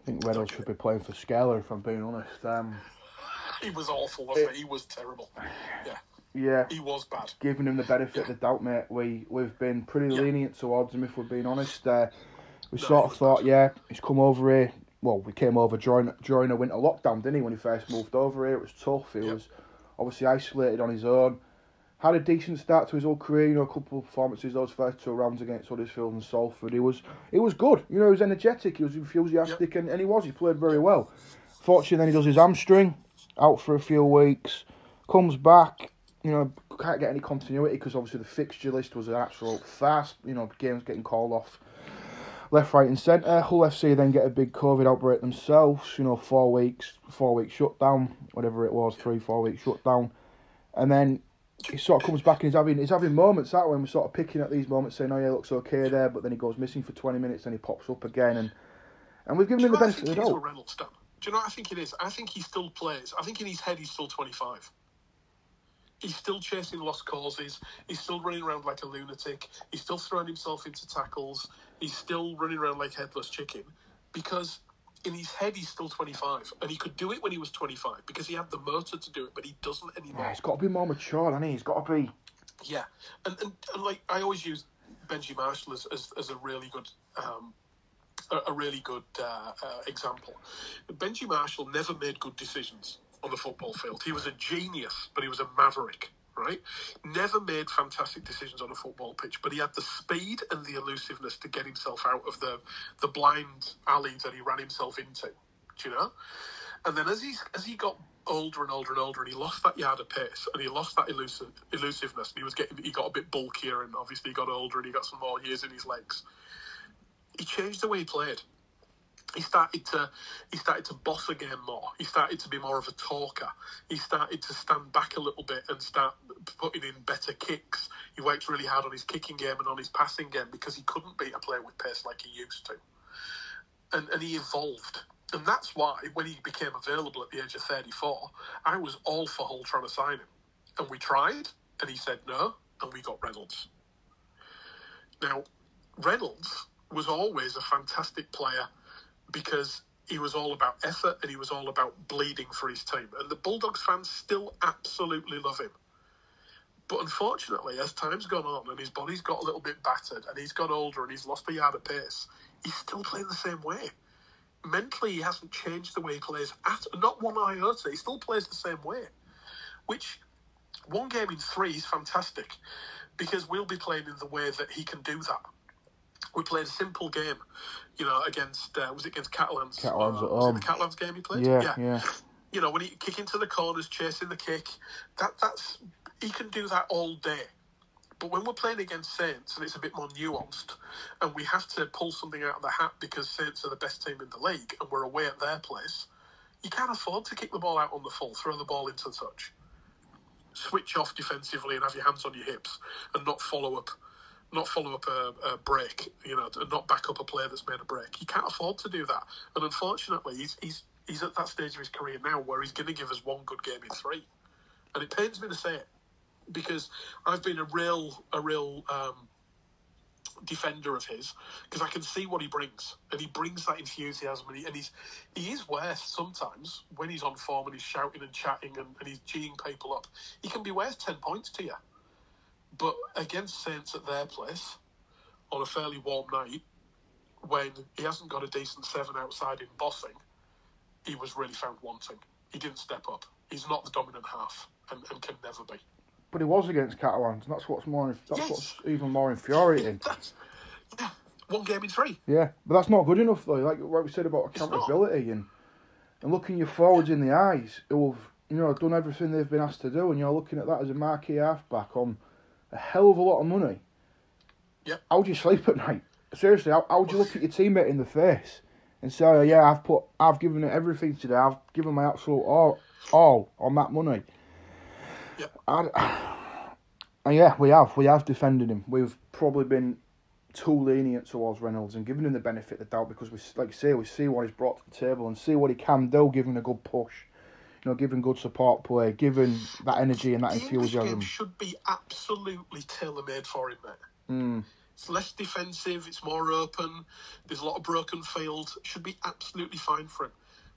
I think Reynolds should be playing for Scaler, if I'm being honest. Um, He was awful, wasn't he? He was terrible. Yeah, yeah, he was bad. giving him the benefit of the doubt, mate. We we've been pretty Yeah. lenient towards him, if we're being honest. Uh, we No, sort of thought, bad. yeah, he's come over here. Well, we came over during during a winter lockdown, didn't he? When he first moved over here, it was tough. He Yep. was obviously isolated on his own. Had a decent start to his whole career. You know, a couple of performances those first two rounds against Huddersfield and Salford. He was he was good. You know, he was energetic. He was enthusiastic, and, and he was. He played very well. Fortunately, then he does his hamstring, out for a few weeks, comes back. You know, can't get any continuity because obviously the fixture list was an absolute fast. You know, games getting called off left, right, and centre. Hull FC then get a big COVID outbreak themselves. You know, four weeks, four week shutdown, whatever it was, three, four week shutdown, and then he sort of comes back and he's having he's having moments that when we're sort of picking at these moments, saying, "Oh yeah, looks okay there," but then he goes missing for twenty minutes, and he pops up again, and and we've given him the know what I benefit of the doubt. Reynolds? Do you know what I think it is? I think he still plays. I think in his head he's still 25. He's still chasing lost causes. He's still running around like a lunatic. He's still throwing himself into tackles. He's still running around like headless chicken because in his head he's still 25 and he could do it when he was 25 because he had the motor to do it, but he doesn't anymore. Yeah, he's got to be more mature, hasn't he? He's got to be. Yeah, and, and, and like I always use Benji Marshall as, as, as a really good um, a, a really good uh, uh, example. Benji Marshall never made good decisions on the football field. He was a genius, but he was a maverick. Right? Never made fantastic decisions on a football pitch, but he had the speed and the elusiveness to get himself out of the the blind alley that he ran himself into. Do you know? And then as he as he got older and older and older, and he lost that yard of pace, and he lost that elusive, elusiveness, and he was getting he got a bit bulkier, and obviously he got older, and he got some more years in his legs. He changed the way he played. He started to he started to boss a game more. He started to be more of a talker. He started to stand back a little bit and start putting in better kicks. He worked really hard on his kicking game and on his passing game because he couldn't beat a player with pace like he used to. And and he evolved. And that's why, when he became available at the age of 34, I was all for Hull trying to sign him. And we tried, and he said no, and we got Reynolds. Now, Reynolds was always a fantastic player because he was all about effort and he was all about bleeding for his team. And the Bulldogs fans still absolutely love him. But unfortunately, as time's gone on and his body's got a little bit battered and he's got older and he's lost a yard of pace, he's still playing the same way mentally he hasn't changed the way he plays at not one iota. He still plays the same way, which one game in three is fantastic because we'll be playing in the way that he can do that. We played a simple game, you know, against uh, was it against Catalans? Catalans uh, at home. the Catalans game he played? Yeah, yeah. You know, when he kick into the corners, chasing the kick, that that's he can do that all day. But when we're playing against Saints and it's a bit more nuanced, and we have to pull something out of the hat because Saints are the best team in the league and we're away at their place, you can't afford to kick the ball out on the full, throw the ball into touch, switch off defensively and have your hands on your hips and not follow up. Not follow up a, a break, you know, not back up a player that's made a break. He can't afford to do that, and unfortunately, he's he's he's at that stage of his career now where he's going to give us one good game in three, and it pains me to say it because I've been a real a real um, defender of his because I can see what he brings and he brings that enthusiasm and, he, and he's he is worth sometimes when he's on form and he's shouting and chatting and, and he's geeing people up. He can be worth 10 points to you but against Saints at their place on a fairly warm night when he hasn't got a decent seven outside in bossing he was really found wanting he didn't step up he's not the dominant half and, and can never be But he was against Catalans, and that's what's more. That's Yes. what's even more infuriating. That's yeah, one game in three. Yeah, but that's not good enough though. Like what we said about accountability and and looking your forwards in the eyes who have you know done everything they've been asked to do, and you're looking at that as a marquee halfback on a hell of a lot of money. Yep. How do you sleep at night? Seriously, how, how do you look at your teammate in the face and say, oh, "Yeah, I've put, I've given it everything today. I've given my absolute all, all on that money." Yep. I, and yeah, we have, we have defended him. We've probably been too lenient towards Reynolds and giving him the benefit of the doubt because we, like you say, we see what he's brought to the table and see what he can do, giving a good push, you know, giving good support play, giving that energy and that The English game enthusiasm. should be absolutely tailor made for him, mate. Mm. It's less defensive, it's more open, there's a lot of broken field. Should be absolutely fine for him.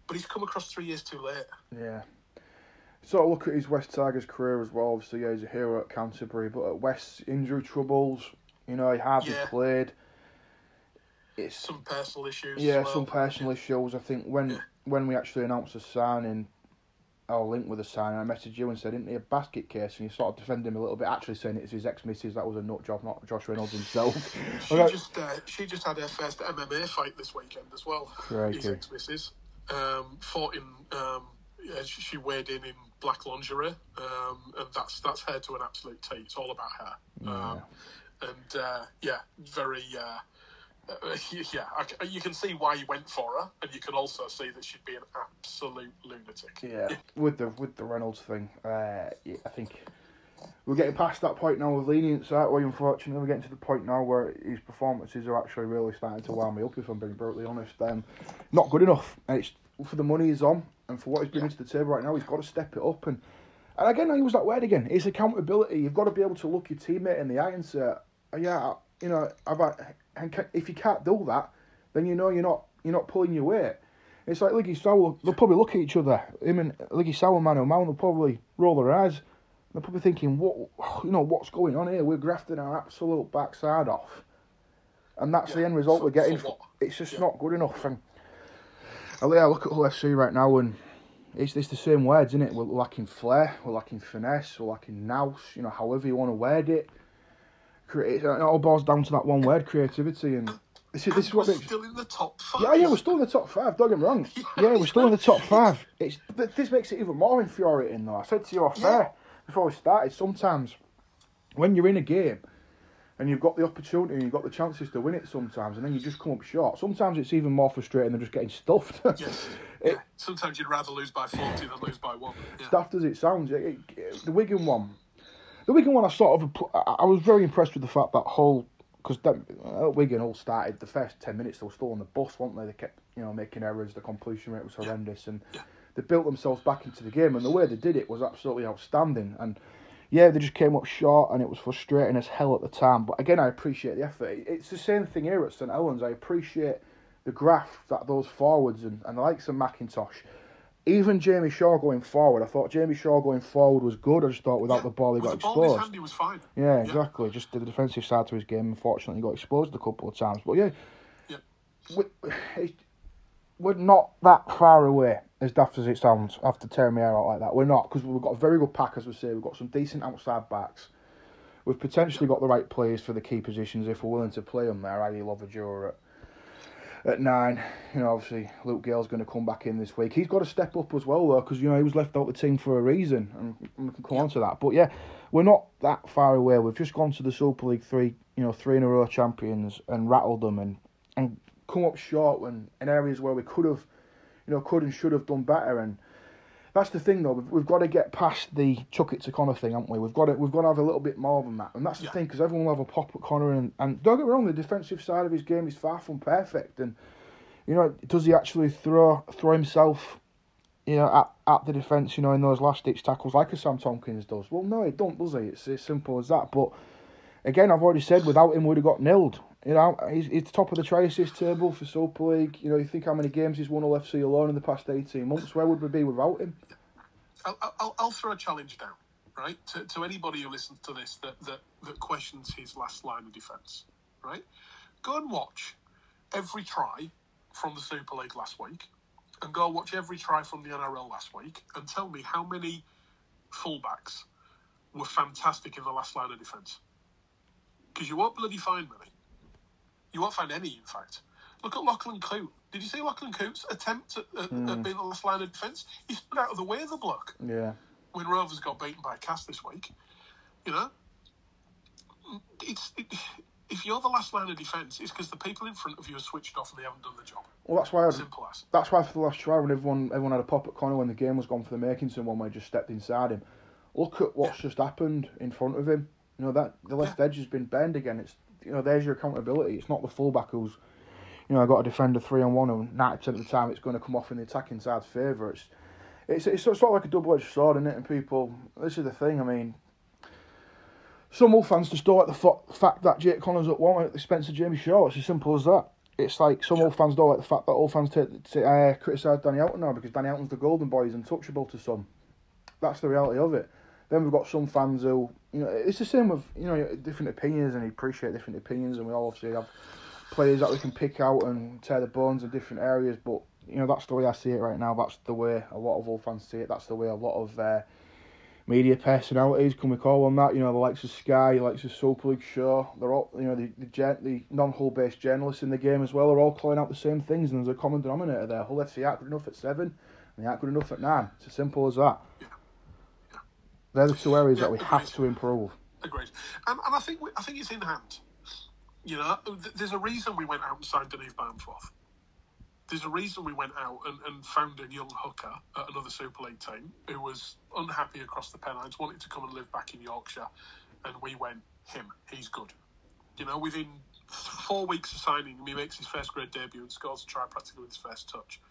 But he's come across three years too late. Yeah. Sort of look at his West Tigers career as well. Obviously, yeah, he's a hero at Canterbury, but at West, injury troubles. You know, he hardly Yeah. played. It's Some personal issues. yeah, well. some personal issues. I think when Yeah. when we actually announced the signing, or linked with the signing, I messaged you and said, "Isn't he a basket case?" And you sort of defended him a little bit, actually saying it's his ex missus. That was a nut job, not Josh Reynolds himself. She Okay. just uh, she just had her first MMA fight this weekend as well. Crikey. His ex missus um, fought in. Um, yeah, she, weighed in in black lingerie, um, and that's that's her to an absolute T. It's all about her. Um, and uh, yeah, very. Uh, uh, yeah, I you can see why you went for her, and you can also see that she'd be an absolute lunatic. Yeah, with the with the Reynolds thing, uh, yeah, I think we're getting past that point now with lenience, aren't we? Unfortunately, we're getting to the point now where his performances are actually really starting to wound me up. If I'm being brutally honest, um, not good enough, and it's for the money he's on and for what he's bringing to the table right now. He's got to step it up, and and again, I use that word again. It's accountability. You've got to be able to look your teammate in the eye and say, "Oh, yeah, you know, I've, and if you can't do that, then you know you're not you're not pulling your weight. It's like Ligi Sao, they'll probably look at each other. Him and Ligi Sao, man, and Mount, they'll probably roll their eyes. They're probably thinking, what, you know, what's going on here? We're grafting our absolute backside off, and that's the end result for- we're getting. what? It's just Yeah. not good enough. And I I look at Hull FC right now, and it's it's the same words, isn't it? We're lacking flair, we're lacking finesse, we're lacking nous. You know, however you want to word it. Create, it all boils down to that one word, creativity, and This is, this is what we're makes still in the top five. Yeah, yeah, we're still in the top five. Don't get me wrong. Yeah, Yeah, we're still in the top five. It's this makes it even more infuriating, though. I said to you off Yeah. air before we started. Sometimes when you're in a game and you've got the opportunity and you've got the chances to win it, sometimes, and then you just come up short. Sometimes it's even more frustrating than just getting stuffed. Yes. It- yeah. Sometimes you'd rather lose by 40 than lose by one. Yeah. Daft as it sounds, it, it, the Wigan one, the Wigan one, I sort of, I, was very impressed with the fact that whole because uh, Wigan all started the first ten minutes. They were still on the bus, weren't they? They kept, you know, making errors. The completion rate was horrendous, and they built themselves back into the game. And the way they did it was absolutely outstanding. And yeah, they just came up short, and it was frustrating as hell at the time. But again, I appreciate the effort. It's the same thing here at St Helens. I appreciate the graft that those forwards and, and the likes of McIntosh. Even Jamie Shaul going forward, I thought Jamie Shaul going forward was good. I just thought without Yeah. the ball he got the ball in his exposed. hand, he was fine. Yeah, exactly. Just the defensive side to his game, unfortunately, he got exposed a couple of times. But yeah, Yeah. We, we're not that far away, as daft as it sounds, after tearing my hair out like that. We're not, because we've got a very good pack, as we say. We've got some decent outside backs. We've potentially got the right players for the key positions if we're willing to play them there, i.e. Lovodua at, nine. You know, obviously, Luke Gale's going to come back in this week. He's got to step up as well, though, because, you know, he was left out of the team for a reason, and we can come on to that. But yeah, we're not that far away. We've just gone to the Super League three, you know, three in a row champions and rattled them and, and come up short when in areas where we could have, you know, could and should have done better. And that's the thing, though. We've, we've got to get past the chuck it to Connor thing, haven't we? We've got to we've got to have a little bit more than that. And that's the Yeah. thing, because everyone will have a pop at Connor. And, and don't get me wrong, the defensive side of his game is far from perfect. And you know, does he actually throw throw himself? You know, at, at the defence, you know, in those last ditch tackles like a Sam Tomkins does. Well, no, he don't, does he? It's as simple as that. But again, I've already said without him, we'd have got nilled. You know, he's, he's top of the try assist table for Super League. You know, you think how many games he's won LFC alone in the past 18 months. Where would we be without him? I'll, I'll, I'll throw a challenge down, right, to, to anybody who listens to this that, that, that questions his last line of defence, right? Go and watch every try from the Super League last week and go watch every try from the NRL last week and tell me how many fullbacks were fantastic in the last line of defence. Because you won't bloody find many. You won't find any, in fact. Look at Lachlan Coote. Did you see Lachlan Coote's attempt at, at, at being the last line of defence? He stood out of the way of the block. Yeah. when Rovers got beaten by Cass this week. You know, it's it, if you're the last line of defence, it's because the people in front of you are switched off and they haven't done the job. Well, that's why I Simple as. That's why for the last try, when everyone everyone had a pop at Connor when the game was gone for the Makinson one, where he just stepped inside him. Look at what's just happened in front of him. You know that the left edge has been bent again. It's you know there's your accountability. It's not the fullback who's you know I got a three on one and ninety percent of the time it's going to come off in the attacking side's favour. It's it's it's sort of like a double edged sword, isn't it? And people, this is the thing. I mean. Some Hull fans just don't like the fo- fact that Jake Connors at one at the expense of Jamie Shaul. It's as simple as that. It's like some old fans don't like the fact that all fans take, take, uh, criticise Danny Houghton now because Danny Houghton's the golden boy, he's untouchable to some. That's the reality of it. Then we've got some fans who, you know, it's the same with, you know, different opinions and you appreciate different opinions and we all obviously have players that we can pick out and tear the bones in different areas, but, you know, that's the way I see it right now. That's the way a lot of all fans see it. That's the way a lot of uh, media personalities, can we call them that? You know, the likes of Sky, the likes of Super League Show, they're all, you know, the the, gen- the non-Hull based journalists in the game as well They're all calling out the same things, and there's a common denominator there. Hull FC aren't good enough at seven, and they aren't good enough at nine. It's as simple as that. They're the two areas Yeah, that we have to improve. Agreed. And, and I think we, I think it's in hand. You know, there's a reason we went out and signed Denive Balmforth. There's a reason we went out and, and found a young hooker at another Super League team who was unhappy across the Pennines, wanted to come and live back in Yorkshire, and we went him. He's good. You know, within four weeks of signing him, he makes his first grade debut and scores a try practically with his first touch.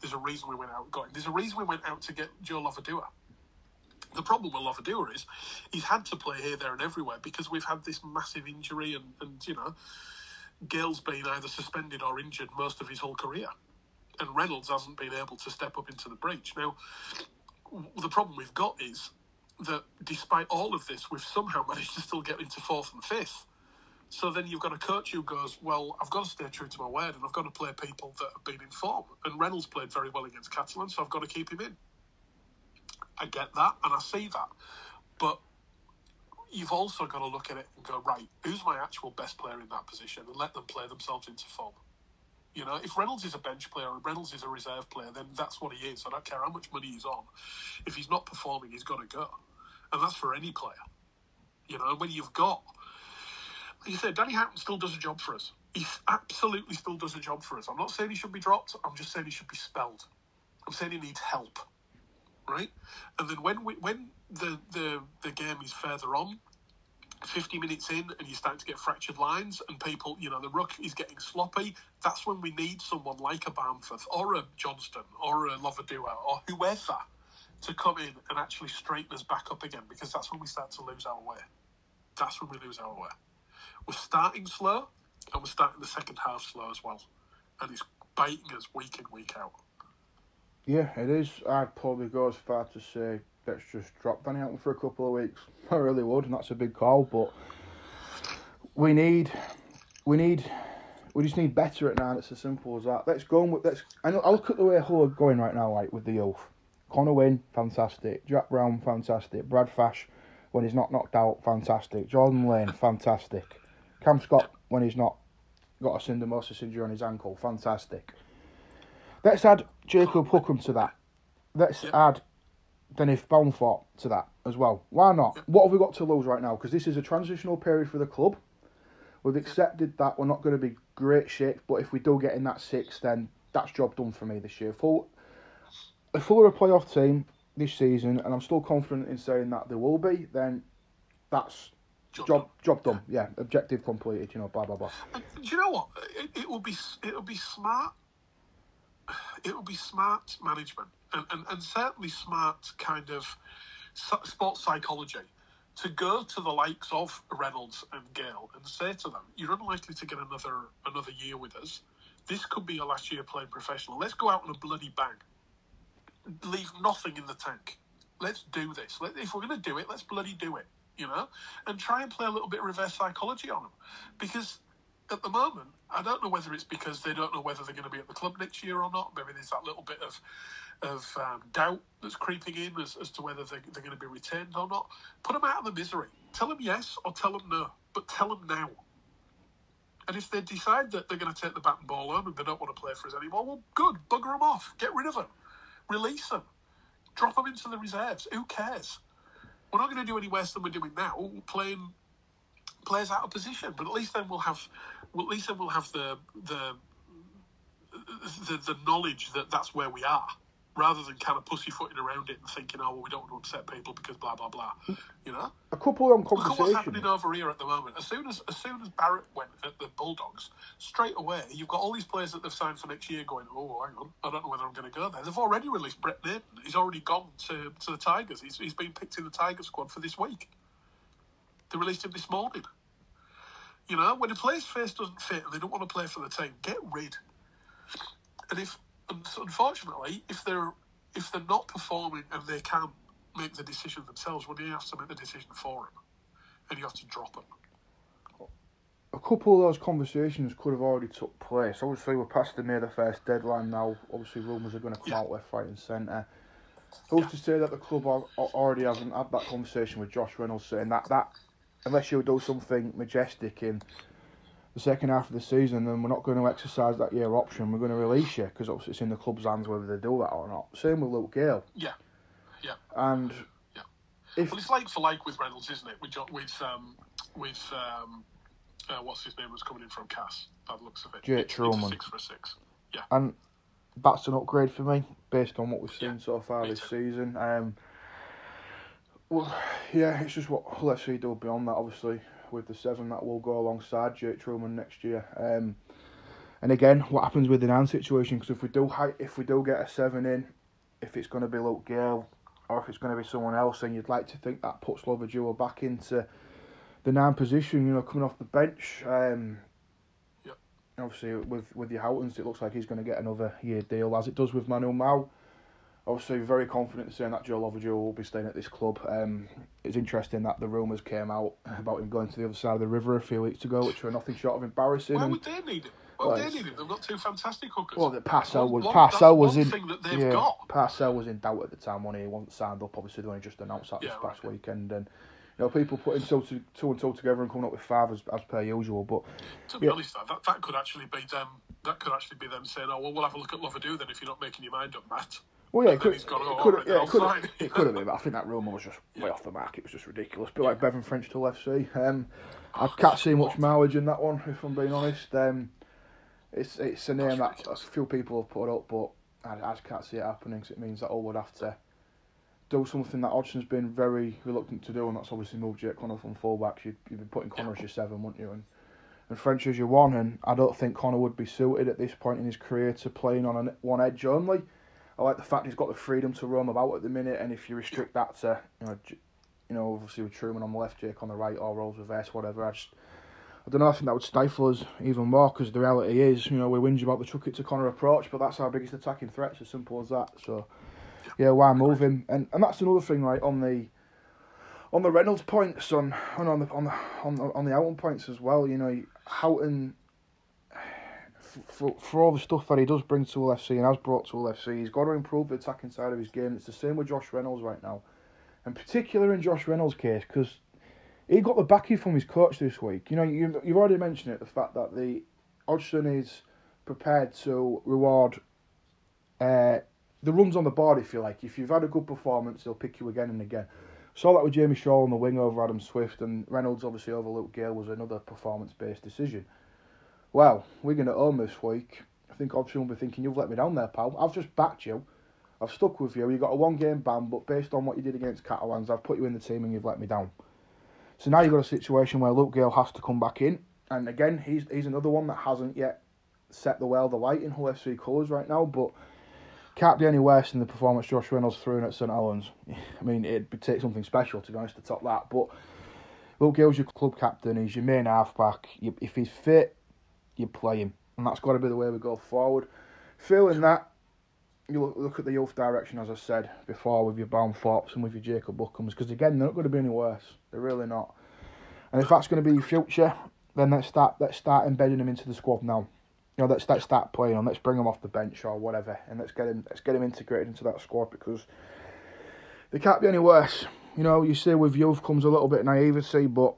There's a reason we went out and got him. There's a reason we went out to get Joe Lovodua. The problem with Lovodua is he's had to play here, there, and everywhere because we've had this massive injury, and, and you know, Gale's been either suspended or injured most of his whole career, and Reynolds hasn't been able to step up into the breach. Now, the problem we've got is that despite all of this, we've somehow managed to still get into fourth and fifth. So then you've got a coach who goes, Well, I've got to stay true to my word and I've got to play people that have been in form. And Reynolds played very well against Catalan, so I've got to keep him in. I get that and I see that. But you've also got to look at it and go, right, who's my actual best player in that position, and let them play themselves into form. You know, if Reynolds is a bench player or Reynolds is a reserve player, then that's what he is. I don't care how much money he's on. If he's not performing, he's got to go, and that's for any player. You know, when you've got, you said, Danny Houghton still does a job for us. He absolutely still does a job for us. I'm not saying he should be dropped. I'm just saying he should be spelled. I'm saying he needs help, right? And then when we, when the, the the game is further on, 50 minutes in and you start to get fractured lines and people, you know, the ruck is getting sloppy, that's when we need someone like a Balmforth or a Johnston or a Lovodua or whoever to come in and actually straighten us back up again because that's when we start to lose our way. That's when we lose our way. We're starting slow and we're starting the second half slow as well. And it's biting us week in, week out. Yeah, it is. I'd probably go as far to say let's just drop Danny Houghton for a couple of weeks. I really would, and that's a big call. But we need, we need, we just need better at nine. It's as simple as that. Let's go with let's. I, I look at the way Hull are going right now, like with the youth. Connor Wynne, fantastic. Jack Brown, fantastic. Brad Fash, when he's not knocked out, fantastic. Jordan Lane, fantastic. Cam Scott, when he's not got a syndesmosis injury on his ankle, fantastic. Let's add Jacob Hookem to that. Let's yep. add Denive Balmforth to that as well. Why not? Yep. What have we got to lose right now? Because this is a transitional period for the club. We've accepted that we're not going to be great shape, but if we do get in that six, then that's job done for me this year. Full, if we're a playoff team this season, and I'm still confident in saying that there will be, then that's job job, job done. Yeah, objective completed. You know, blah blah blah. And do you know what? It, it will be it will be smart. It will be smart management, and, and, and certainly smart kind of sports psychology to go to the likes of Reynolds and Gale and say to them, "You're unlikely to get another another year with us. This could be your last year playing professional. Let's go out on a bloody bang. Leave nothing in the tank. Let's do this. If we're going to do it, let's bloody do it." you know, and try and play a little bit of reverse psychology on them. Because at the moment, I don't know whether it's because they don't know whether they're going to be at the club next year or not. Maybe there's that little bit of of um, doubt that's creeping in as, as to whether they're, they're going to be retained or not. Put them out of the misery. Tell them yes or tell them no, but tell them now. And if they decide that they're going to take the bat and ball home and they don't want to play for us anymore, well, good, bugger them off, get rid of them, release them, drop them into the reserves. Who cares? We're not going to do any worse than we're doing now, We're playing players out of position. But at least then we'll have, well, at least then we'll have the the the, the knowledge that that's where we are, rather than kind of pussyfooting around it and thinking, oh, well, we don't want to upset people because blah blah blah. You know, a couple of conversations. Look at what's happening over here at the moment. As soon as as soon as Barrett went at the Bulldogs, straight away you've got all these players that they've signed for next year going, oh, hang on, I don't know whether I'm going to go there. They've already released Brent Naden. He's already gone to to the Tigers. He's he's been picked in the Tiger squad for this week. They released him this morning. You know, when a player's face doesn't fit and they don't want to play for the team, get rid. And if unfortunately, if they're if they're not performing and they can't make the decision themselves, well, you have to make the decision for them, and you have to drop them. A couple of those conversations could have already took place. Obviously, we're past the May the first deadline now. Obviously, rumours are going to come yeah. out left, right, and centre. Who's yeah. to say that the club already hasn't had that conversation with Josh Reynolds, saying that that unless you do something majestic in the second half of the season, then we're not going to exercise that year option. We're going to release you because obviously it's in the club's hands whether they do that or not. Same with Luke Gale. Yeah, yeah. And yeah, if, well, it's like for like with Reynolds, isn't it? With with um, with um, uh, what's his name was coming in from Cass. By the looks of it, Jake Trueman. Six for a six. Yeah, and that's an upgrade for me based on what we've seen yeah, so far this too. season. Um, well, yeah, it's just what let's see do beyond that. Obviously, with the seven that will go alongside Jake Trueman next year. Um, and again, what happens with the Nan situation? Because if we do if we do get a seven in, if it's going to be Luke Gale or if it's going to be someone else, then you'd like to think that puts Lover back into the nine position. You know, coming off the bench. Um. Obviously, with with the Houghtons, it looks like he's going to get another year deal, as it does with Manu Ma'u obviously very confident in saying that Joe Lovodua will be staying at this club. Um, it's interesting that the rumours came out about him going to the other side of the river a few weeks ago, which were nothing short of embarrassing. Why would they need it? Why would well, they need it? They've got two fantastic hookers. Well, Parcell was one, Parcell was in. yeah, got. Parcell was in doubt at the time when he wasn't signed up. Obviously, they only just announced that yeah, this past right. weekend, and You know, people putting two, two, two and two together and coming up with five as, as per usual. But To be Yeah. honest, that, that that could actually be them. That could actually be them saying, "Oh well, we'll have a look at Lovodua then if you're not making your mind up, Matt." Well, yeah, it could, he's gone, it "Oh, could, yeah, it could, it could have been. But I think that rumour was just way off the mark. It was just ridiculous. But like Bevan French to FC, um, I can't see much mileage in that one. If I'm being honest, um, it's it's a name that a few people have put up, but I, I just can't see it happening. 'cause it means that all would have to do something that Hodgson's been very reluctant to do, and that's obviously move Jake Connor from fullbacks. You'd, you'd be putting Connor as your seven, wouldn't you? And, and French as your one, and I don't think Connor would be suited at this point in his career to playing on a, one edge only. I like the fact he's got the freedom to roam about at the minute, and if you restrict that to, you know, you know, obviously with Trueman on the left, Jake on the right, or roles reverse, whatever. I just, I don't know. I think that would stifle us even more because the reality is, you know, we whinge about the chuck it to Connor approach, but that's our biggest attacking threat. It's as simple as that. So, yeah, why move him? And and that's another thing, right? On the on the Reynolds points, on on the on the on the, on the Houghton points as well. You know, Houghton. For, for all the stuff that he does bring to Hull FC and has brought to Hull FC, he's got to improve the attacking side of his game. It's the same with Josh Reynolds right now, and particular in Josh Reynolds' case because he got the backing from his coach this week. You know, you, you've already mentioned it, the fact that the Hodgson is prepared to reward uh, the runs on the board, if you like. If you've had a good performance, they'll pick you again and again. Saw that with Jamie Shaul on the wing over Adam Swift, and Reynolds obviously over Luke Gale was another performance-based decision. Well, we're going to home this week. I think Hodgson will be thinking, you've let me down there, pal. I've just backed you. I've stuck with you. You got a one-game ban, but based on what you did against Catalans, I've put you in the team and you've let me down. So now you've got a situation where Luke Gale has to come back in, and again, he's he's another one that hasn't yet set the world alight in Hull FC colours right now, but can't be any worse than the performance Josh Reynolds threw in at St Helens. I mean, it'd take something special to be honest to top that. But Luke Gale's your club captain. He's your main halfback. If he's fit, you play him, and that's got to be the way we go forward. Feeling that, you look, at the youth direction as I said before with your Balmforths and with your Jacob Hookems, because again they're not going to be any worse. They're really not. And if that's going to be your future, then let's start let's start embedding them into the squad now. You know, let's let's start playing them. Let's bring them off the bench or whatever, and let's get him let's get him integrated into that squad because they can't be any worse. You know, you say with youth comes a little bit of naivety, but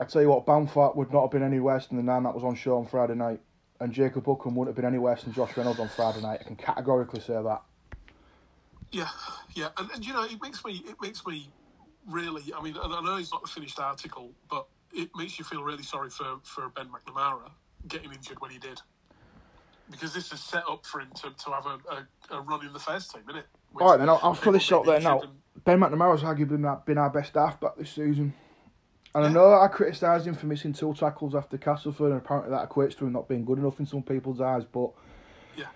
I tell you what, Balmforth would not have been any worse than the man that was on show on Friday night, and Jacob Hookem wouldn't have been any worse than Josh Reynolds on Friday night. I can categorically say that. Yeah, yeah, and, and you know, it makes me it makes me really. I mean, and I know it's not the finished article, but it makes you feel really sorry for for Ben McNamara getting injured when he did, because this is set up for him to, to have a, a, a run in the first team, isn't it? With All right, then I'll, I'll throw this out there now. injured Ben McNamara's arguably been our, been our best halfback this season. And I know I criticised him for missing two tackles after Castleford, and apparently that equates to him not being good enough in some people's eyes, but Yeah.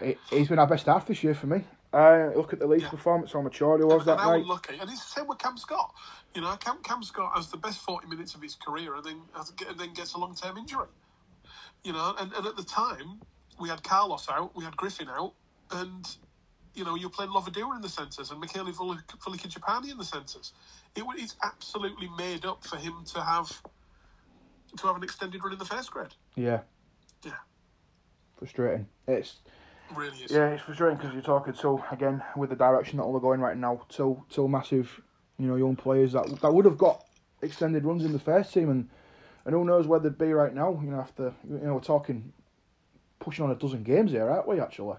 he, he's been our best half this year for me. Uh, look at the Leeds Yeah. performance, how mature he was and, that and how night. unlucky. And it's the same with Cam Scott. You know, Cam, Cam Scott has the best 40 minutes of his career and then has, and then gets a long term injury. You know, and, and at the time, we had Carlos out, we had Griffin out, and, you know, you're playing Lovodua in the centres and Mitieli Vulikijapani in the centres. It, it's absolutely made up for him to have to have an extended run in the first grade. Yeah, Yeah, frustrating. It's really is. Yeah, it's frustrating because you're talking to again with the direction that all are going right now. Two two massive, you know, young players that that would have got extended runs in the first team, and and who knows where they'd be right now. You know, after you know we're talking pushing on a dozen games here, aren't we? Actually,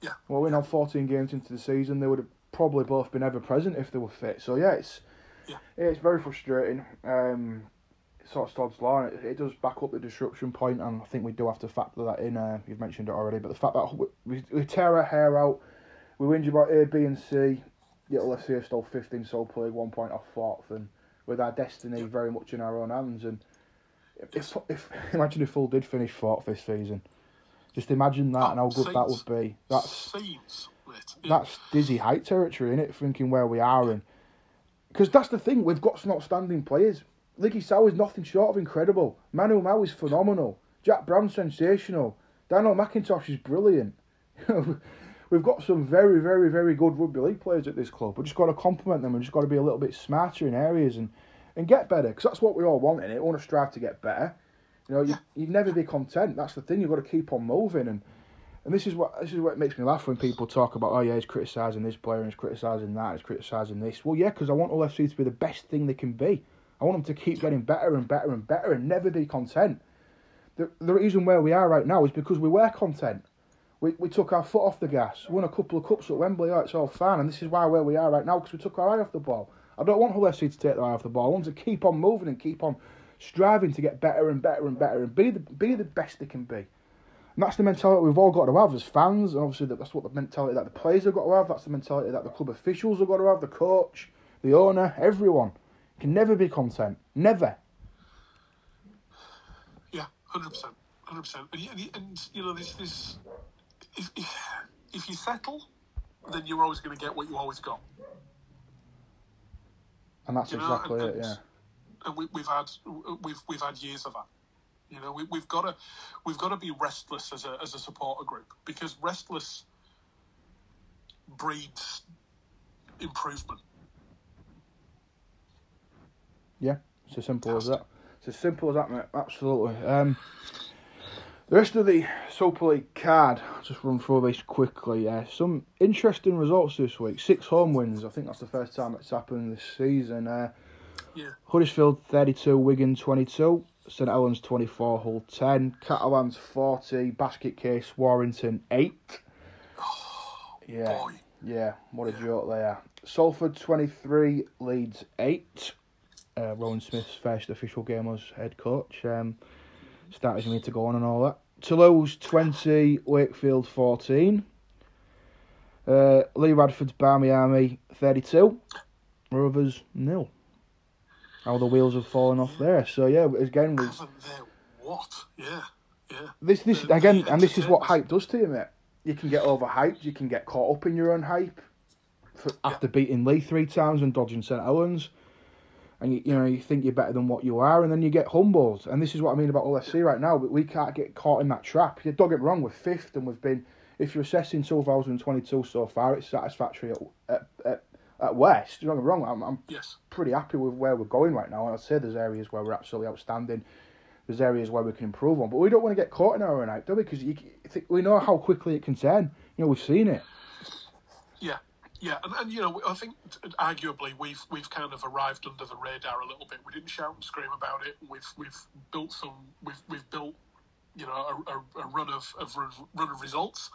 Yeah. Well, we're now 14 games into the season. They would have probably both been ever present if they were fit. So yeah, it's Yeah. it's very frustrating. Um, sort of Todd's law, and it, it does back up the disruption point, and I think we do have to factor that in. Uh, you've mentioned it already, but the fact that we, we, we tear our hair out, we whinge about A, B, and C. Yet let's still 15 so played one point off fourth, and with our destiny very much in our own hands. And if, if, imagine if Hull did finish fourth this season, just imagine that Oh, and how good that would be. That's Scenes, mate. That's dizzy height territory, is it? Thinking where we are and because that's the thing, we've got some outstanding players. Ligi Sao is nothing short of incredible. Manu Ma'u is phenomenal. Jack Brown's sensational. Daniel McIntosh is brilliant. we've got some very, very, very good rugby league players at this club. We've just got to compliment them. We've just got to be a little bit smarter in areas and, and get better because that's what we all want in it. We want to strive to get better. You know, you, you'd never be content. That's the thing. You've got to keep on moving and And this is what this is what makes me laugh when people talk about, oh yeah, he's criticising this player and he's criticising that, he's criticising this. Well, yeah, because I want Hull FC to be the best thing they can be. I want them to keep getting better and better and better and never be content. The, the reason where we are right now is because we were content. We, we took our foot off the gas, won a couple of cups at Wembley, oh, it's all fine, and this is why where we are right now because we took our eye off the ball. I don't want Hull FC to take their eye off the ball. I want to keep on moving and keep on striving to get better and better and better and be the be the best they can be. And that's the mentality we've all got to have as fans, and obviously that's what the mentality that the players have got to have. That's the mentality that the club officials have got to have, the coach, the owner, everyone can never be content, never. Yeah, hundred percent, hundred percent. And and you know this this if, if if you settle, then you're always going to get what you always got. And that's You know, exactly and- it, yeah. and we, we've had we've we've had years of that. You know, we, we've got to we've got to be restless as a as a supporter group because restless breeds improvement. Yeah, it's as simple as that. It's as simple as that, mate. Absolutely. Um, the rest of the Super League card, I'll just run through this quickly. Uh, some interesting results this week. Six home wins. I think that's the first time it's happened this season. Uh, Yeah. Huddersfield 32, Wigan 22, St Helens 24, Hull 10, Catalans 40, Basket Case, Warrington 8. Yeah. Boy, Yeah, what a joke they are. Salford 23, Leeds 8. Uh, Rohan Smith's first official game as head coach. Um, started me to go on and all that. Toulouse 20, Wakefield 14. Uh, Lee Radford's Barmy Army 32. Rovers nil. How the wheels have fallen off there. So yeah, again, we, haven't there what? Yeah, yeah. this this again, and this is what hype does to you, mate. You can get overhyped. You can get caught up in your own hype for, after beating Lee three times and dodging St Helens, and you, you know you think you're better than what you are, and then you get humbled. And this is what I mean about OFC right now. But we can't get caught in that trap. You don't get me wrong. We're fifth, and we've been. If you're assessing 2022 so far, it's satisfactory at at, at, at West. Don't get me wrong. I'm, I'm Yes. pretty happy with where we're going right now. And I'd say there's areas where we're absolutely outstanding. There's areas where we can improve on, but we don't want to get caught in our own hype, do we? Because we know how quickly it can turn. You know, we've seen it. Yeah, yeah, and, and you know, I think arguably we've we've kind of arrived under the radar a little bit. We didn't shout and scream about it. We've we've built some. We've we've built, you know, a, a, a run of, of run of results,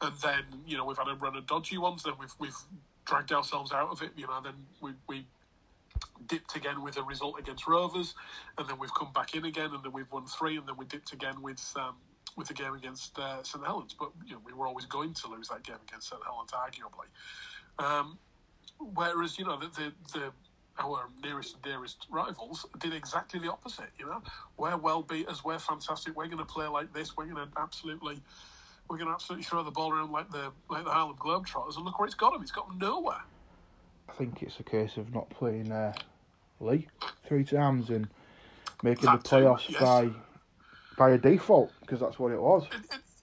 and then you know we've had a run of dodgy ones. Then we've we've dragged ourselves out of it. You know, then we we dipped again with a result against Rovers, and then we've come back in again, and then we've won three, and then we dipped again with um, with the game against uh, St Helens. But you know, we were always going to lose that game against St Helens, arguably. Um, whereas you know the, the the our nearest and dearest rivals did exactly the opposite. You know, we're well beat us, we're fantastic. We're going to play like this. We're going to absolutely. We're going to absolutely throw the ball around like the like the Harlem Globetrotters, and look where it's got him. It's got him nowhere. I think it's a case of not playing uh, Lee three times and making That the too, playoffs yes. by by a default because that's what it was.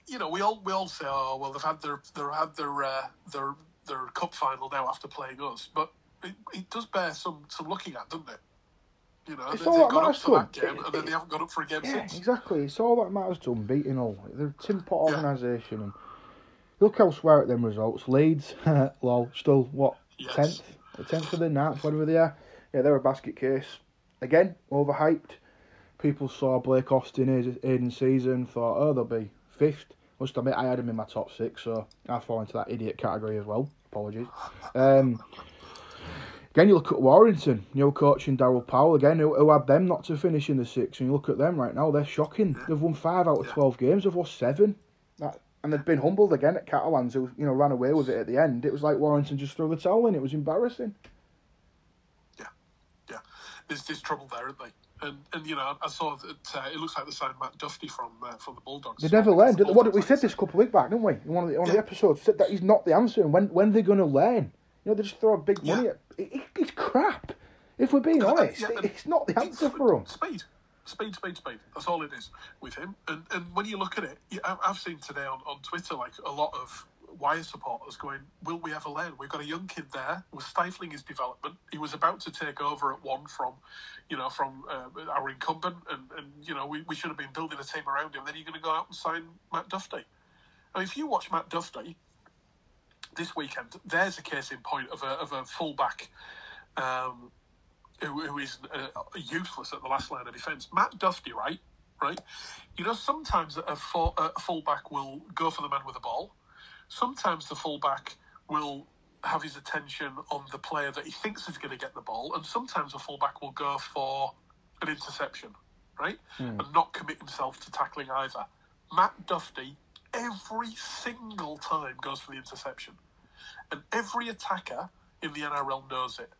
You know, we all we all say, oh well, they've had their they've had their uh, their their cup final now after playing us, but it, it does bear some some looking at, doesn't it? You know, It's they, all they that got up matters that to game, and then they haven't got up for a game Yeah, since. exactly. It's all that matters to them, beating all. They're a tin pot Yeah. organisation. And look elsewhere at them results. Leeds, lol, still what Yes. tenth, the tenth of the ninth, whatever they are. Yeah, they're a basket case. Again, overhyped. People saw Blake Austin Aidan Sezer, thought, oh, they'll be fifth. Must admit, I had him in my top six, so I fall into that idiot category as well. Apologies. Um, again, you look at Warrington, new coach in Daryl Powell, again, who, who had them not to finish in the six, and you look at them right now, they're shocking. They've won five out of 12 games, they've lost seven. That, and they've been humbled again at Catalans, who you know ran away with it at the end. It was like Warrington just threw the towel in. It was embarrassing. Yeah, yeah. there's there's trouble there, isn't they? And and you know, I saw that uh, it looks like they signed Matt Dufty from uh, from the Bulldogs. They never learned. The What did we said this a couple of weeks back, didn't we? In one of the, one of the episodes, said that he's not the answer. And when when they're going to learn? You know, they just throw a big money Yeah. at. It, it- it's crap. If we're being And- and- honest, yeah, and- it's not the answer for them. Speed, speed, speed, speed. That's all it is with him. And and when you look at it, I've seen today on, on Twitter like a lot of Wire supporters going, "Will we ever learn? We've got a young kid there. We're stifling his development. He was about to take over at one from, you know, from uh, our incumbent, and, and you know we, we should have been building a team around him. Then you're going to go out and sign Matt Dufty." Now, if you watch Matt Dufty this weekend, there's a case in point of a, of a fullback um, who, who is uh, useless at the last line of defence. Matt Dufty, right? Right? You know, sometimes a, full, a fullback will go for the man with the ball. Sometimes the fullback will have his attention on the player that he thinks is going to get the ball, and sometimes a fullback will go for an interception, right? Hmm. And not commit himself to tackling either. Matt Dufty, every single time, goes for the interception. And every attacker in the NRL knows it.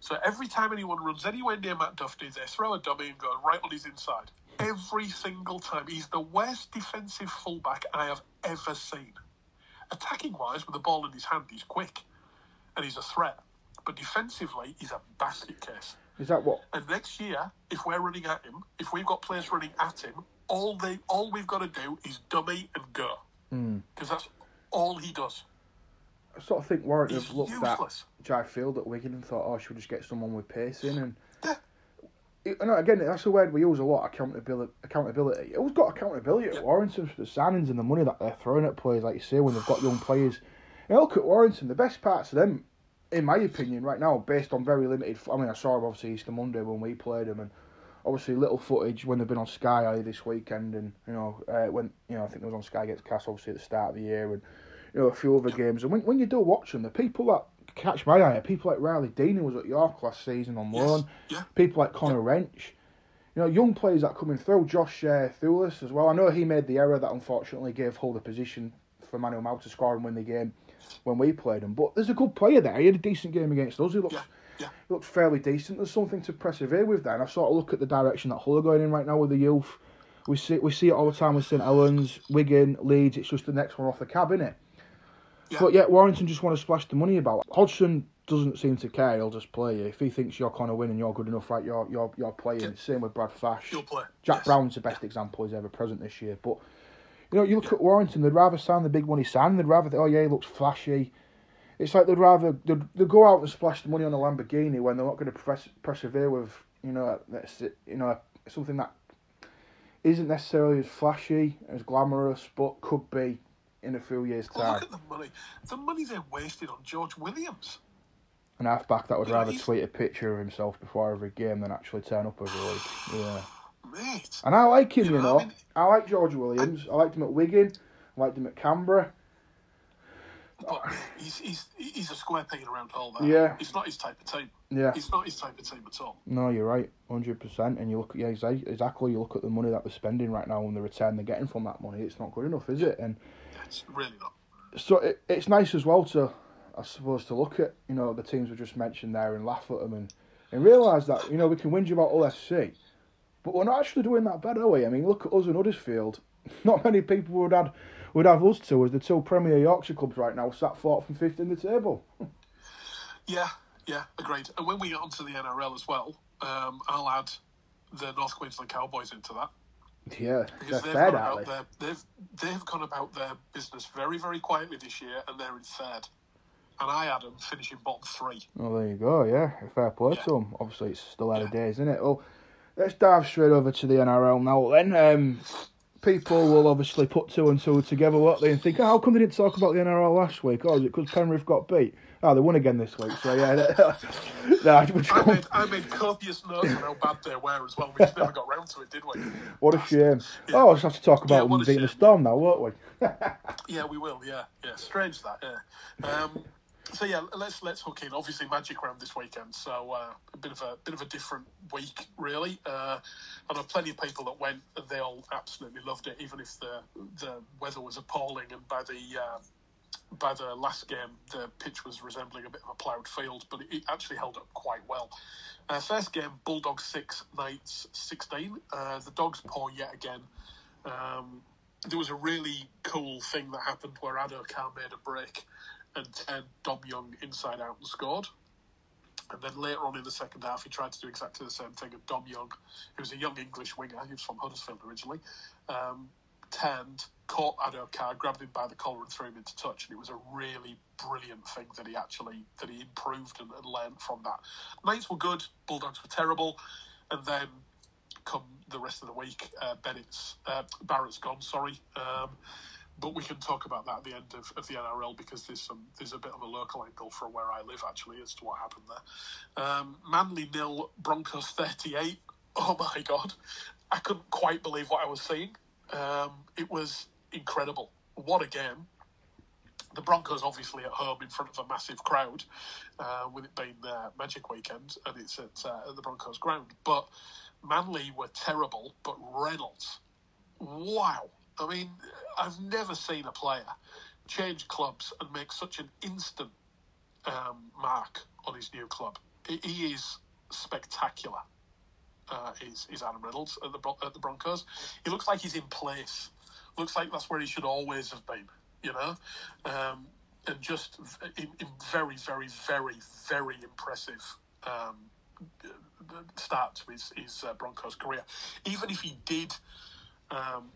So every time anyone runs anywhere near Matt Dufty, they throw a dummy and go right on his inside. Every single time. He's the worst defensive fullback I have ever seen. Attacking wise, with the ball in his hand, he's quick and he's a threat. But defensively, he's a basket case. Is that what? And next year, if we're running at him, if we've got players running at him, all they all we've got to do is dummy and go hmm. because that's all he does. I sort of think He's have looked useless. at Jai Field at Wigan and thought, oh, should we just get someone with pace in? And Yeah. it, and again, that's a word we use a lot. Accountability. Accountability. Who's got accountability Yeah. at Warrington for the signings and the money that they're throwing at players, like you say, when they've got young players. And look at Warrington. The best parts of them, in my opinion, right now, based on very limited. I mean, I saw them obviously Easter Monday when we played them, and obviously little footage when they've been on Sky this weekend, and you know uh, when you know I think it was on Sky against Cass obviously at the start of the year, and you know a few other games. And when when you do watch them, the people that catch my eye are people like Riley Dean, who was at York last season on Yes. loan. Yeah. People like Connor Wrench. You know, young players that are coming through. Josh uh, Thewlis as well. I know he made the error that unfortunately gave Hull the position for Manu Ma'u to score and win the game when we played him. But there's a good player there. He had a decent game against us. He looks Yeah, yeah. he looks fairly decent. There's something to persevere with there. And I sort of look at the direction that Hull are going in right now with the youth. We see we see it all the time with St Helens, Wigan, Leeds. It's just the next one off the cab, innit? Yeah. But yet Warrington just want to splash the money about. Hodgson doesn't seem to care. He'll just play you. If he thinks you're kind of winning, you're good enough, right? You're you're you're playing. Yeah. Same with Brad Fash. Jack Yes. Brown's the best example he's ever present this year. But you know, you look at Warrington. They'd rather sign the big money sign. They'd rather oh yeah, he looks flashy. It's like they'd rather they'd, they'd go out and splash the money on a Lamborghini when they're not going to pres- persevere with you know that's you know something that isn't necessarily as flashy as glamorous, but could be in a few years' Well, time. look at the money. The money they wasted on George Williams. An halfback that would know, rather he's- tweet a picture of himself before every game than actually turn up every week. Yeah. Mate. And I like him, You know, know. I mean- I like George Williams. I liked him at Wigan. I liked him at Canberra. But he's, he's, he's a square peg in a round hole there. Yeah. It's not his type of team. Yeah. It's not his type of team at all. No, you're right, hundred percent. And you look at yeah, exactly. You look at the money that they're spending right now and the return they're getting from that money. It's not good enough, is it? And It's really not. so it, it's nice as well to, I suppose, to look at you know the teams we just mentioned there and laugh at them and and realise that you know we can whinge about SC, but we're not actually doing that bad, are we? I mean, look at us in Huddersfield. Not many people would have would have us two as the two Premier Yorkshire clubs right now, sat fourth and fifth in the table. Yeah, yeah, agreed. And when we get onto the NRL as well, um, I'll add the North Queensland Cowboys into that Yeah, because they've gone about their they've they've gone about their business very very quietly this year, and they're in third. And I had them finishing bottom three. Well, there you go. Yeah, fair play Yeah. to them. Obviously, it's still early Yeah. days, isn't it? Well, let's dive straight over to the NRL now. Then, um, people will obviously put two and two together, what they and think, oh, how come they didn't talk about the NRL last week? Oh, is it because Penrith got beat? Oh, they won again this week. So yeah, we'll I come- made I made copious notes on how bad they were as well. We just never got round to it, did we? what a shame. Yeah. Oh, I'll just have to talk about what them a beating the. Storm now, won't we? Yeah, we will. Yeah, yeah. Strange that. Yeah. Um, so yeah, let's let's hook in. Obviously, Magic round this weekend, so uh, a bit of a bit of a different week, really. Uh, I know plenty of people that went, and they all absolutely loved it, even if the the weather was appalling. And by the uh, by the last game, the pitch was resembling a bit of a ploughed field, but it, actually held up quite well. Uh, first game, Bulldogs six, Knights sixteen. Uh, the Dogs poor yet again. Um, there was a really cool thing that happened where Ado Addo-Carr made a break and turned Dom Young inside out and scored. And then later on in the second half, he tried to do exactly the same thing. And Dom Young, who was a young English winger, he was from Huddersfield originally, um, turned, caught Addo-Carr, grabbed him by the collar and threw him into touch. And it was a really brilliant thing that he actually that he improved and, and learned from that. Knights were good, Bulldogs were terrible, and then come the rest of the week, uh, Bennett's uh, Barrett's gone. Sorry, um, but we can talk about that at the end of, of the NRL because there's some there's a bit of a local angle from where I live actually as to what happened there. Um, Manly nil, Broncos thirty eight. Oh my god, I couldn't quite believe what I was seeing. Um, it was incredible. What a game! The Broncos obviously at home in front of a massive crowd, uh, with it being uh, Magic Weekend and it's at, uh, at the Broncos ground. But Manly were terrible, but Reynolds, wow! I mean, I've never seen a player change clubs and make such an instant um, mark on his new club. He, he is spectacular. Uh, is, is Adam Reynolds at the at the Broncos? He looks like he's in place. Looks like that's where he should always have been. You know, um, and just in, in, very, very, very, very impressive um, start to his, his uh, Broncos career. Even if he did um,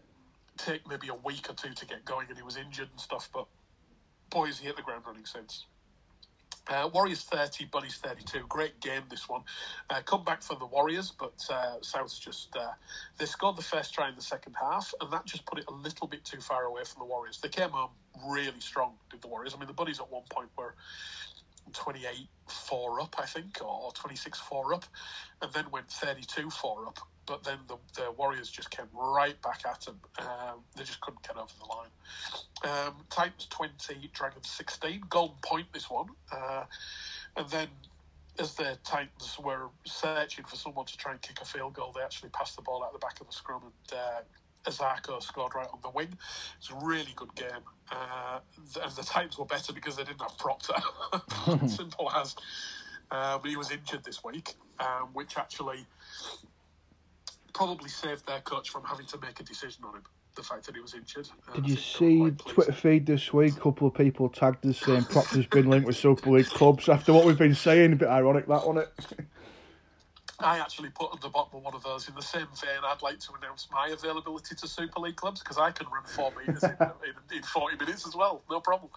take maybe a week or two to get going and he was injured and stuff, but boy, has he hit the ground running since. Uh, Warriors 30, Bunnies 32. Great game, this one. Uh, come back for the Warriors, but uh, Souths just. Uh, they scored the first try in the second half, and that just put it a little bit too far away from the Warriors. They came home really strong, did the Warriors. I mean, the Bunnies at one point were 28 4 up, I think, or 26 4 up, and then went 32 4 up. But then the, the Warriors just came right back at them. Um, they just couldn't get over the line. Um, Titans 20, Dragons 16. Golden point, this one. Uh, and then as the Titans were searching for someone to try and kick a field goal, they actually passed the ball out the back of the scrum and uh, Isaako scored right on the wing. It's a really good game. Uh, and the Titans were better because they didn't have Proctor. Simple as. Uh, but he was injured this week, um, which actually probably saved their coach from having to make a decision on him. The fact that he was injured. Did you see Twitter feed this week? A couple of people tagged us saying Proctor's been linked with Super League clubs after what we've been saying. A bit ironic that, wasn't it? I actually put at the bottom of one of those in the same vein. I'd like to announce my availability to Super League clubs because I can run four meters in, in, in, 40 minutes as well. No problem.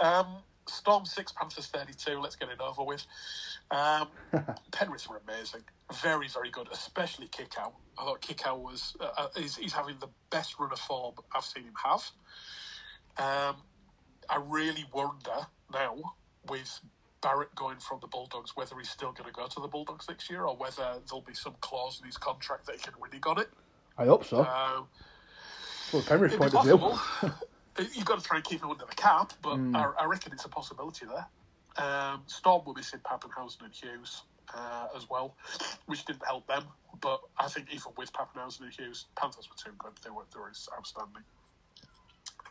Um, Storm 6, Panthers 32. Let's get it over with. Um, Penrith were amazing. Very, very good, especially Kikau. I thought Kikau was, uh, uh, he's, he's, having the best run of form I've seen him have. Um, I really wonder now with Barrett going from the Bulldogs, whether he's still going to go to the Bulldogs next year or whether there'll be some clause in his contract that he can win on it. I hope so. Um, well, Penrith's point of view. You've got to try and keep him under the cap, but mm. I, I, reckon it's a possibility there. Um, Storm were missing Papenhuyzen and Hughes uh, as well, which didn't help them. But I think even with Papenhuyzen and Hughes, Panthers were too good. They were, they were outstanding.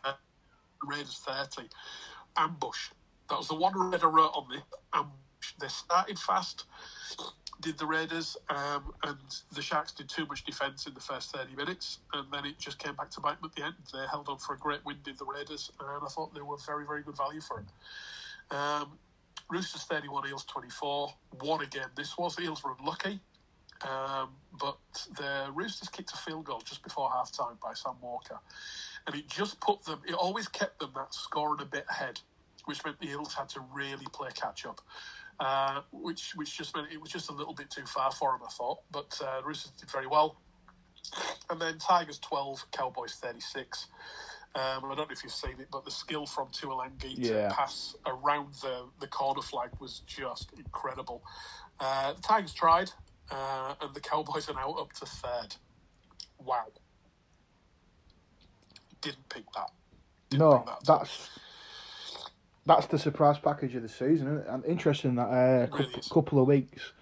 Uh, Raiders 30. Ambush that was the one Raid I wrote on the um, they started fast, did the Raiders, um, and the Sharks did too much defence in the first 30 minutes, and then it just came back to bite them at the end. They held on for a great win, did the Raiders, and I thought they were very, very good value for it. Um, Roosters 31, Eels 24. One again, this was. The Eels were unlucky, um, but the Roosters kicked a field goal just before half time by Sam Walker, and it just put them, it always kept them that scoring a bit ahead which meant the Eels had to really play catch up. Uh, which which just meant it was just a little bit too far for him, I thought. But uh, Roosters did very well. And then Tigers 12, Cowboys 36. Um, I don't know if you've seen it, but the skill from Taulagi yeah. to pass around the, the corner flag was just incredible. Uh, the Tigers tried, uh, and the Cowboys are now up to third. Wow. Didn't pick that. Didn't no, that that's that's the surprise package of the season. Isn't it? And interesting that uh, couple, couple, of weeks.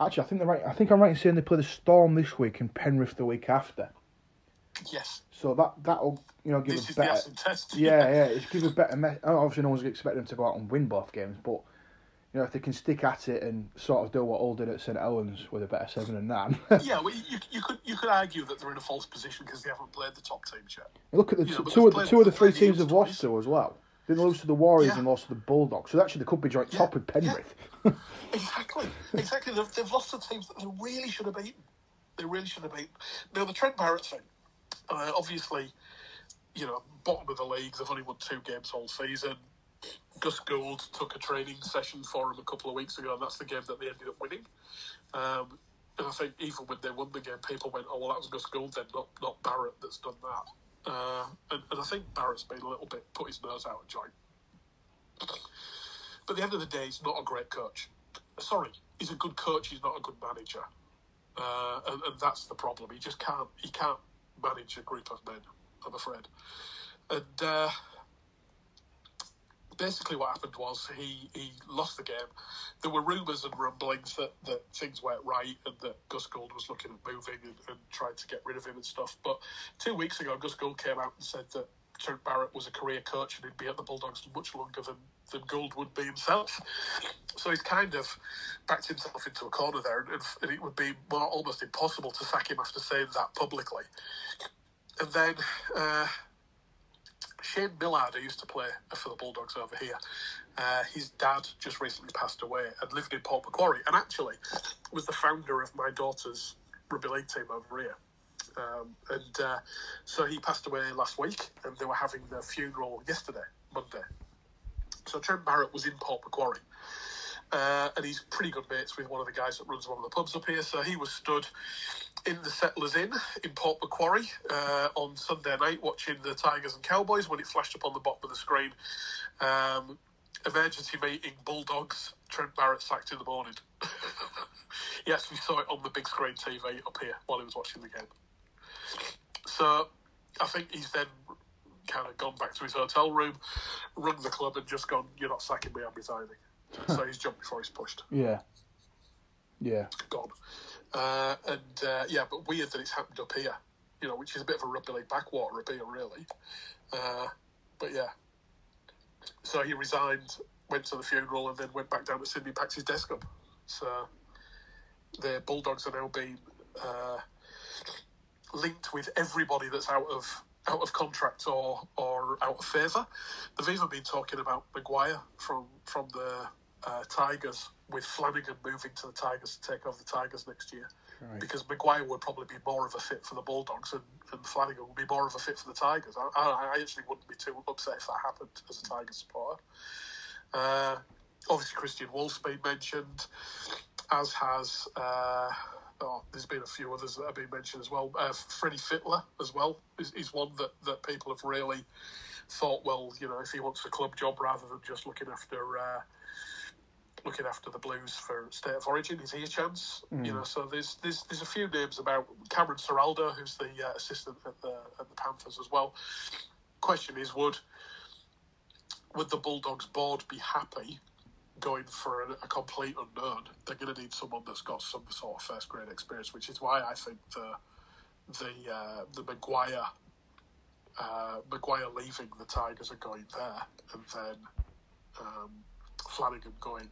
Actually, I think they're right. I think I'm right in saying they play the Storm this week and Penrith the week after. Yes. So that that'll you know give this a better. Test, yeah, yeah, it's give a better. Me- obviously, no one's expecting them to go out and win both games, but you know if they can stick at it and sort of do what Hull did at St Helens with a better seven and nine. yeah, well, you, you could you could argue that they're in a false position because they haven't played the top teams yet. Look at the t- know, two of the two of the three teams have lost to as well. Didn't lose to the Warriors yeah. and lost to the Bulldogs. So actually, they could be joint yeah. top with Penrith. Yeah. exactly, exactly. They've, they've, lost to teams that they really should have beaten. They really should have beaten. Now the Trent Barrett thing, uh, obviously, you know, bottom of the league. They've only won two games all season. Gus Gould took a training session for him a couple of weeks ago, and that's the game that they ended up winning. Um, and I think even when they won the game, people went, "Oh, well, that was Gus Gould then, not not Barrett that's done that." Uh, and, and I think Barrett's been a little bit put his nose out of joint. But at the end of the day, he's not a great coach. Sorry, he's a good coach. He's not a good manager, uh, and, and that's the problem. He just can't. He can't manage a group of men. I'm afraid. And uh, basically, what happened was he, he lost the game. There were rumours and rumblings that, that things weren't right and that Gus Gould was looking at moving and, and trying to get rid of him and stuff. But two weeks ago, Gus Gould came out and said that Trent Barrett was a career coach and he'd be at the Bulldogs much longer than, than Gould would be himself. So he's kind of backed himself into a corner there, and, and it would be more, almost impossible to sack him after saying that publicly. And then uh, Shane Millard, who used to play for the Bulldogs over here, uh, his dad just recently passed away and lived in Port Macquarie, and actually was the founder of my daughter's rugby league team over here. Um, and uh, so he passed away last week, and they were having their funeral yesterday, Monday. So Trent Barrett was in Port Macquarie. Uh, and he's pretty good mates with one of the guys that runs one of the pubs up here. So he was stood in the Settlers Inn in Port Macquarie uh, on Sunday night watching the Tigers and Cowboys when it flashed up on the bottom of the screen. Um, emergency meeting, Bulldogs, Trent Barrett sacked in the morning. he actually saw it on the big screen TV up here while he was watching the game. So I think he's then kind of gone back to his hotel room, rung the club, and just gone, You're not sacking me, I'm resigning. so he's jumped before he's pushed. Yeah. Yeah. God. Uh, and uh, yeah, but weird that it's happened up here, you know, which is a bit of a rugby league backwater up here, really. Uh, but yeah. So he resigned, went to the funeral, and then went back down to Sydney, packed his desk up. So the Bulldogs are now being uh, linked with everybody that's out of out of contract or or out of favour. They've even been talking about Maguire from from the uh, Tigers with Flanagan moving to the Tigers to take over the Tigers next year. Right. Because Maguire would probably be more of a fit for the Bulldogs and, and Flanagan would be more of a fit for the Tigers. I, I, I actually wouldn't be too upset if that happened as a Tigers supporter. Uh, obviously, Kristian Woolf's been mentioned, as has. Uh, oh, there's been a few others that have been mentioned as well. Uh, Freddie Fittler as well is, is one that, that people have really thought, well, you know, if he wants a club job rather than just looking after uh, looking after the Blues for state of origin, is he a chance? You know, so there's there's there's a few names about Cameron Ciraldo, who's the uh, assistant at the at the Panthers as well. Question is, would would the Bulldogs board be happy going for a, a complete unknown? They're going to need someone that's got some sort of first grade experience, which is why I think the the uh, the Maguire uh, Maguire leaving the Tigers and going there, and then um, Flanagan going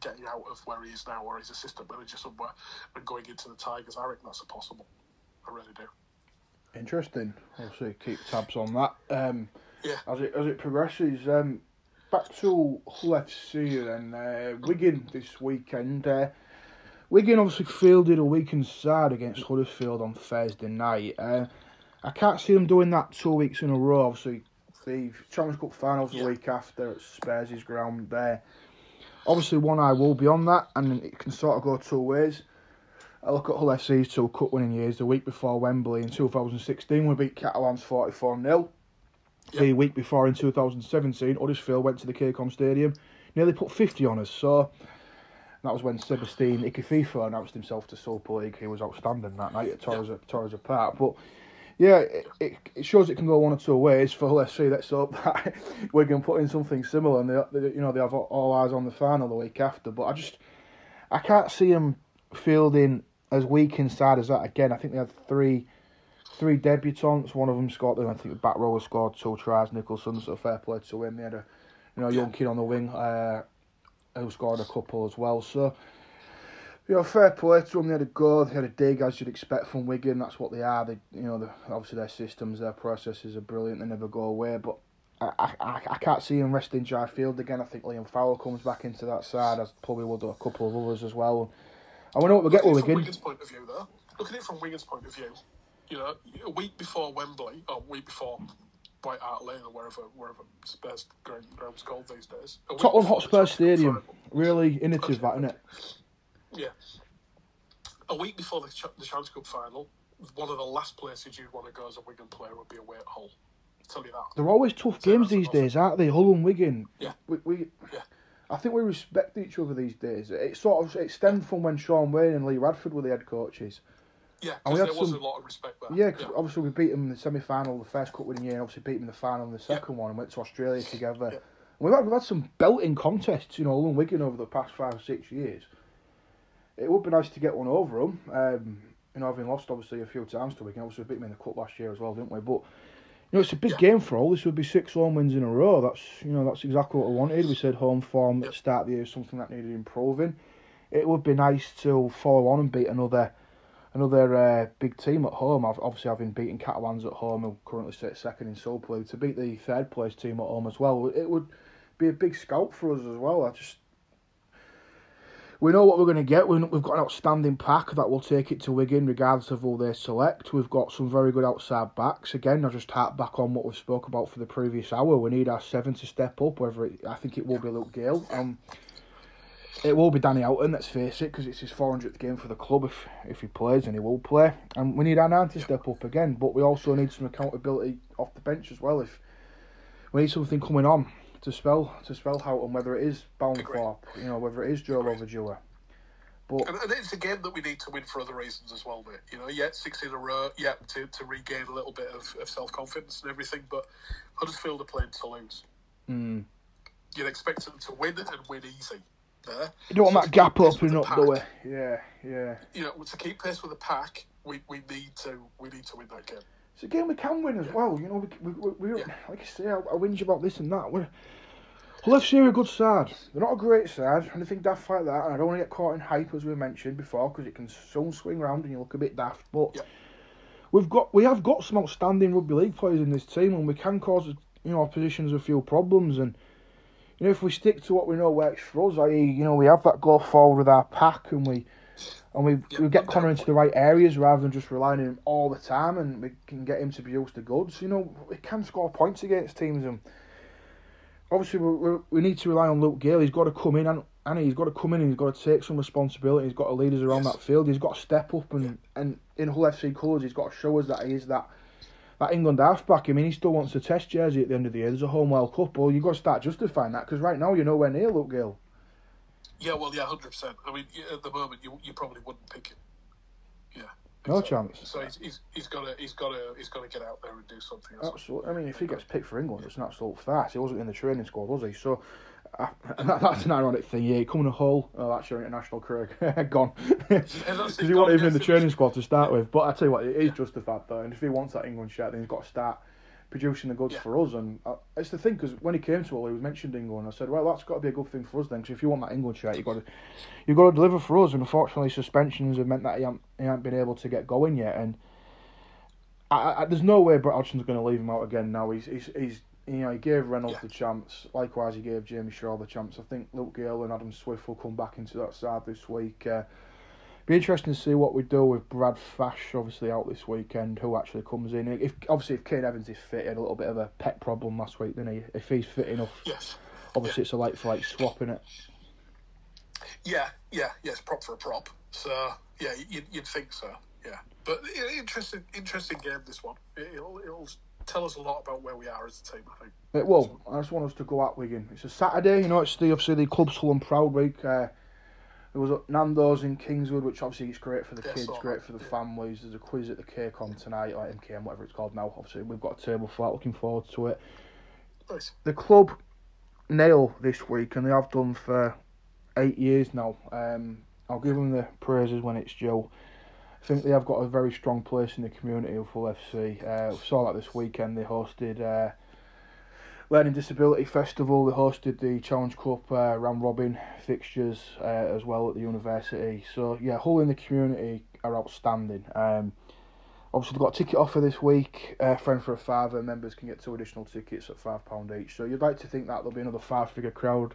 getting out of where he is now, or he's assistant manager somewhere, and going into the Tigers. I reckon that's a possible. I really do. Interesting. Obviously, keep tabs on that. Um, Yeah. As it as it progresses, um, back to Hull FC then. Uh, Wigan this weekend. Uh, Wigan obviously fielded a weekend side against Huddersfield on Thursday night. Uh, I can't see them doing that two weeks in a row. Obviously, the Challenge Cup finals the Yeah. week after at Spurs' ground there. Obviously, one eye will be on that, and it can sort of go two ways. I look at Hull FC's two cup winning years. The week before Wembley in 2016, we beat Catalans 44 0. The week before in 2017, Huddersfield went to the KCOM Stadium, nearly put 50 on us. So that was when Sebastine Ikahihifo announced himself to Super League. He was outstanding that night. It tore, us, tore us apart. But yeah, it, it, it shows it can go one or two ways for Hull FC. Let's hope that Wigan put in something similar and they, they, you know, they have all eyes on the final the week after. But I just, I can't see them fielding as weak inside as that again. I think they had three three debutants. One of them scored. I think the back rower scored two tries. Nicholson, so fair play to him. They had a you know young kid on the wing uh, who scored a couple as well. So you know, fair play to them. They had a go. They had a dig as you'd expect from Wigan. That's what they are. They you know the, obviously their systems, their processes are brilliant. They never go away. But I, I, I can't see him resting dry field again. I think Liam Farrell comes back into that side, as probably will do a couple of others as well. And we know what we'll get with Looking Wigan. Wigan's point of view, though, look at it from Wigan's point of view. You know, a week before Wembley, or a week before White Hart Lane, or wherever wherever Spurs ground, ground's called these days. Tottenham Hotspur Stadium. final. Really innovative, that, isn't it? Yeah. A week before the, Ch- the Challenge Cup final, one of the last places you'd want to go as a Wigan player would be away at Hull. I'll tell you that. They're always tough So games that's these awesome. days, aren't they? Hull and Wigan. Yeah. We, we Yeah. I think we respect each other these days. It sort of it stemmed from when Shaun Wane and Lee Radford were the head coaches. Yeah, And we had there was some- a lot of respect there. Yeah, 'cause obviously we beat them in the semi final, the first cup winning year, and obviously beat them in the final in the Yeah. second one, and went to Australia together. Yeah. We've had, we've had some belting contests, you know, Hull Wigan over the past five or six years. It would be nice to get one over them. Um, you know, having lost obviously a few times to Wigan, obviously we beat them in the cup last year as well, didn't we? But you know, it's a big Yeah. game for all. This would be six home wins in a row. That's you know, that's exactly what we wanted. We said home form at the start of the year is something that needed improving. It would be nice to follow on and beat another another uh, big team at home. I've obviously having beaten Catalans at home, who currently sit second in Super League, to beat the third place team at home as well. It would be a big scalp for us as well. I just we know what we're going to get. We- We've got an outstanding pack that will take it to Wigan, regardless of who they select. We've got some very good outside backs. Again, I just harp back on what we spoke about for the previous hour. We need our seven to step up. Whether it, I think it will be Luke Gale. Um, it will be Danny Houghton. Let's face it, because it's his 400th game for the club. If if he plays, and he will play, and we need our nine to step up again. But we also need some accountability off the bench as well. If we need something coming on to spell to spell Houghton, whether it is Balmforth, you know, whether it is Joe Lovodua. But And, and it's a game that we need to win for other reasons as well, mate. You know, yeah, six in a row, yeah, to, to regain a little bit of, of self confidence and everything. But Huddersfield are playing Toulouse. mm, You'd expect them to win and win easy there. you don't want that gap opening up, the do we? Yeah, yeah. You know, to keep pace with the pack, we, we need to we need to win that game. It's a game we can win as Yeah. well. You know, we, we, we, we Yeah. like I say, I, I whinge about this and that. We're, Hull FC are a good side. They're not a great side, anything daft like that. And I don't want to get caught in hype as we mentioned before, because it can soon swing round and you look a bit daft. But Yeah. we've got we have got some outstanding rugby league players in this team, and we can cause you know our positions a few problems. And you know, if we stick to what we know works for us, i.e., you know, we have that go forward with our pack, and we and we Yeah, we get Connor into the right areas rather than just relying on him all the time, and we can get him to produce the goods. You know, we can score points against teams, and obviously we, we, we need to rely on Luke Gale. He's got to come in and. And he's got to come in and he's got to take some responsibility. He's got to lead us around Yes. that field. He's got to step up and, and in Hull FC colours, he's got to show us that he is that that England halfback. I mean, he still wants a test jersey at the end of the year. There's a home World Cup. Well, you've got to start justifying that because right now you're nowhere near Luke Gale. Yeah, well, yeah, hundred percent. I mean, at the moment, you you probably wouldn't pick him. Yeah, No So- chance. So he's he's he's got to he's got to he's got to get out there and do something. Else. Absolutely. I mean, if he gets picked for England, it's an absolute farce. He wasn't in the training squad, was he? So that's an ironic thing. Yeah, coming to Hull. Oh, that's your international career gone. Because he gone, him in the training squad to start with. But I tell you what, it is justified though. And if he wants that England shirt, then he's got to start producing the goods Yeah. for us. And uh, it's the thing because when he came to Hull, he was mentioned England. I said, well, that's got to be a good thing for us then. Because if you want that England shirt, you got to you got to deliver for us. And unfortunately, suspensions have meant that he hasn't, he hasn't been able to get going yet. And I, I, there's no way Brett Hodgson's going to leave him out again now. He's he's, he's you know he gave Reynolds Yeah. the chance. Likewise, he gave Jamie Shaul the chance. I think Luke Gale and Adam Swift will come back into that side this week. Uh, be interesting to see what we do with Brad Fash, obviously out this weekend. Who actually comes in? If obviously if Kane Evans is fit, he had a little bit of a pet problem last week, didn't he? If he's fit enough, Yes. obviously it's a like for like swap in it. Yeah, yeah, yes, prop for a prop. So yeah, you'd, you'd think so. Yeah, but yeah, interesting, interesting game this one. It'll, it'll tell us a lot about where we are as a team. I think. It will. I just want us to go at Wigan. It's a Saturday, you know. It's the obviously the club's full and proud week. Uh, there was Nando's in Kingswood, which obviously is great for the Yeah, kids, great for the yeah. families. There's a quiz at the KCOM tonight, or MKM, whatever it's called now. Obviously, we've got a table for that. Looking forward to it. Nice. The club nail this week, and they have done for eight years now. Um, I'll give them the praises when it's due. I think they have got a very strong place in the community of Hull FC. Uh, we saw that this weekend. They hosted uh, Learning Disability Festival. They hosted the Challenge Cup uh, round robin fixtures uh, as well at the university. So yeah, Hull in the community are outstanding. Um, obviously they've got a ticket offer this week. Uh, friend for a fiver. Members can get two additional tickets at five pound each. So you'd like to think that there'll be another five figure crowd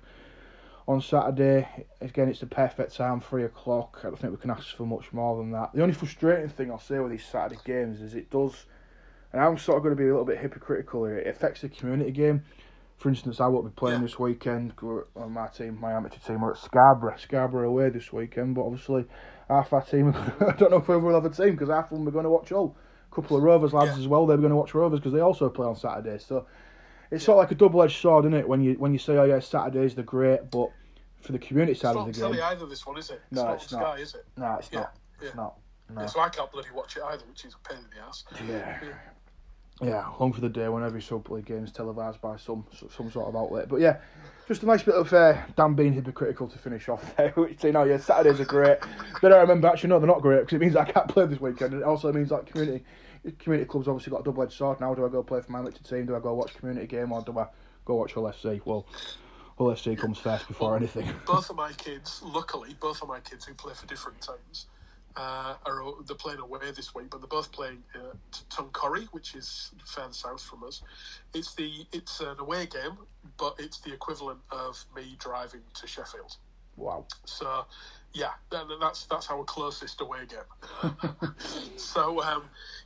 on Saturday. Again, it's the perfect time, three o'clock. I don't think we can ask for much more than that. The only frustrating thing I'll say with these Saturday games is it does, and I'm sort of going to be a little bit hypocritical here. It affects the community game. For instance, I won't be playing Yeah. this weekend. On my team, my amateur team, are at Scarborough. Scarborough away this weekend, but obviously half our team. I don't know if we'll have a team because half of them are going to watch all. A couple of Rovers lads Yeah. as well. They're going to watch Rovers because they also play on Saturday. So it's sort of like a double-edged sword, isn't it? When you when you say, oh yeah, Saturdays they're great, but for the community It's side not of the game, either. This one is it? It's No, not it's not. Sky, is it? no, it's Yeah, not. It's yeah. not. No. Yeah, so I can't bloody watch it either, which is a pain in the ass. Yeah. Yeah, long for the day when every Super League game is televised by some some sort of outlet. But yeah, just a nice bit of uh, Dan being hypocritical to finish off there. Which, you know, yeah, Saturdays are great. Then I remember actually, no, they're not great because it means I can't play this weekend. And it also means like community community clubs obviously got a double edged sword now. Do I go play for my limited team? Do I go watch community game or do I go watch Hull FC? Well, Hull FC comes first before anything. both of my kids, luckily, both of my kids who play for different teams, uh, are they're playing away this week, but they're both playing uh, t- Tuncurry, which is further south from us. It's the it's an away game, but it's the equivalent of me driving to Sheffield. wow. So, yeah, that's that's our closest away game. so, um,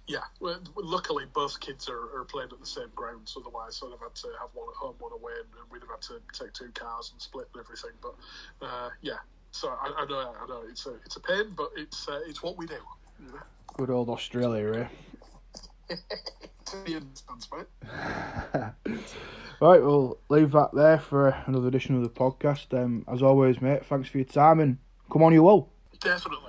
yeah, well, luckily both kids are, are playing at the same grounds. Otherwise, I'd have had to have one at home, one away, and, we'd have had to take two cars and split and everything. But uh, yeah, so I, I know, I know, it's a it's a pain, but it's uh, it's what we do. You know? Good old Australia, eh? To the instance, mate. Right, we'll leave that there for another edition of the podcast. Um, as always, mate, thanks for your time and come on, you will. Definitely.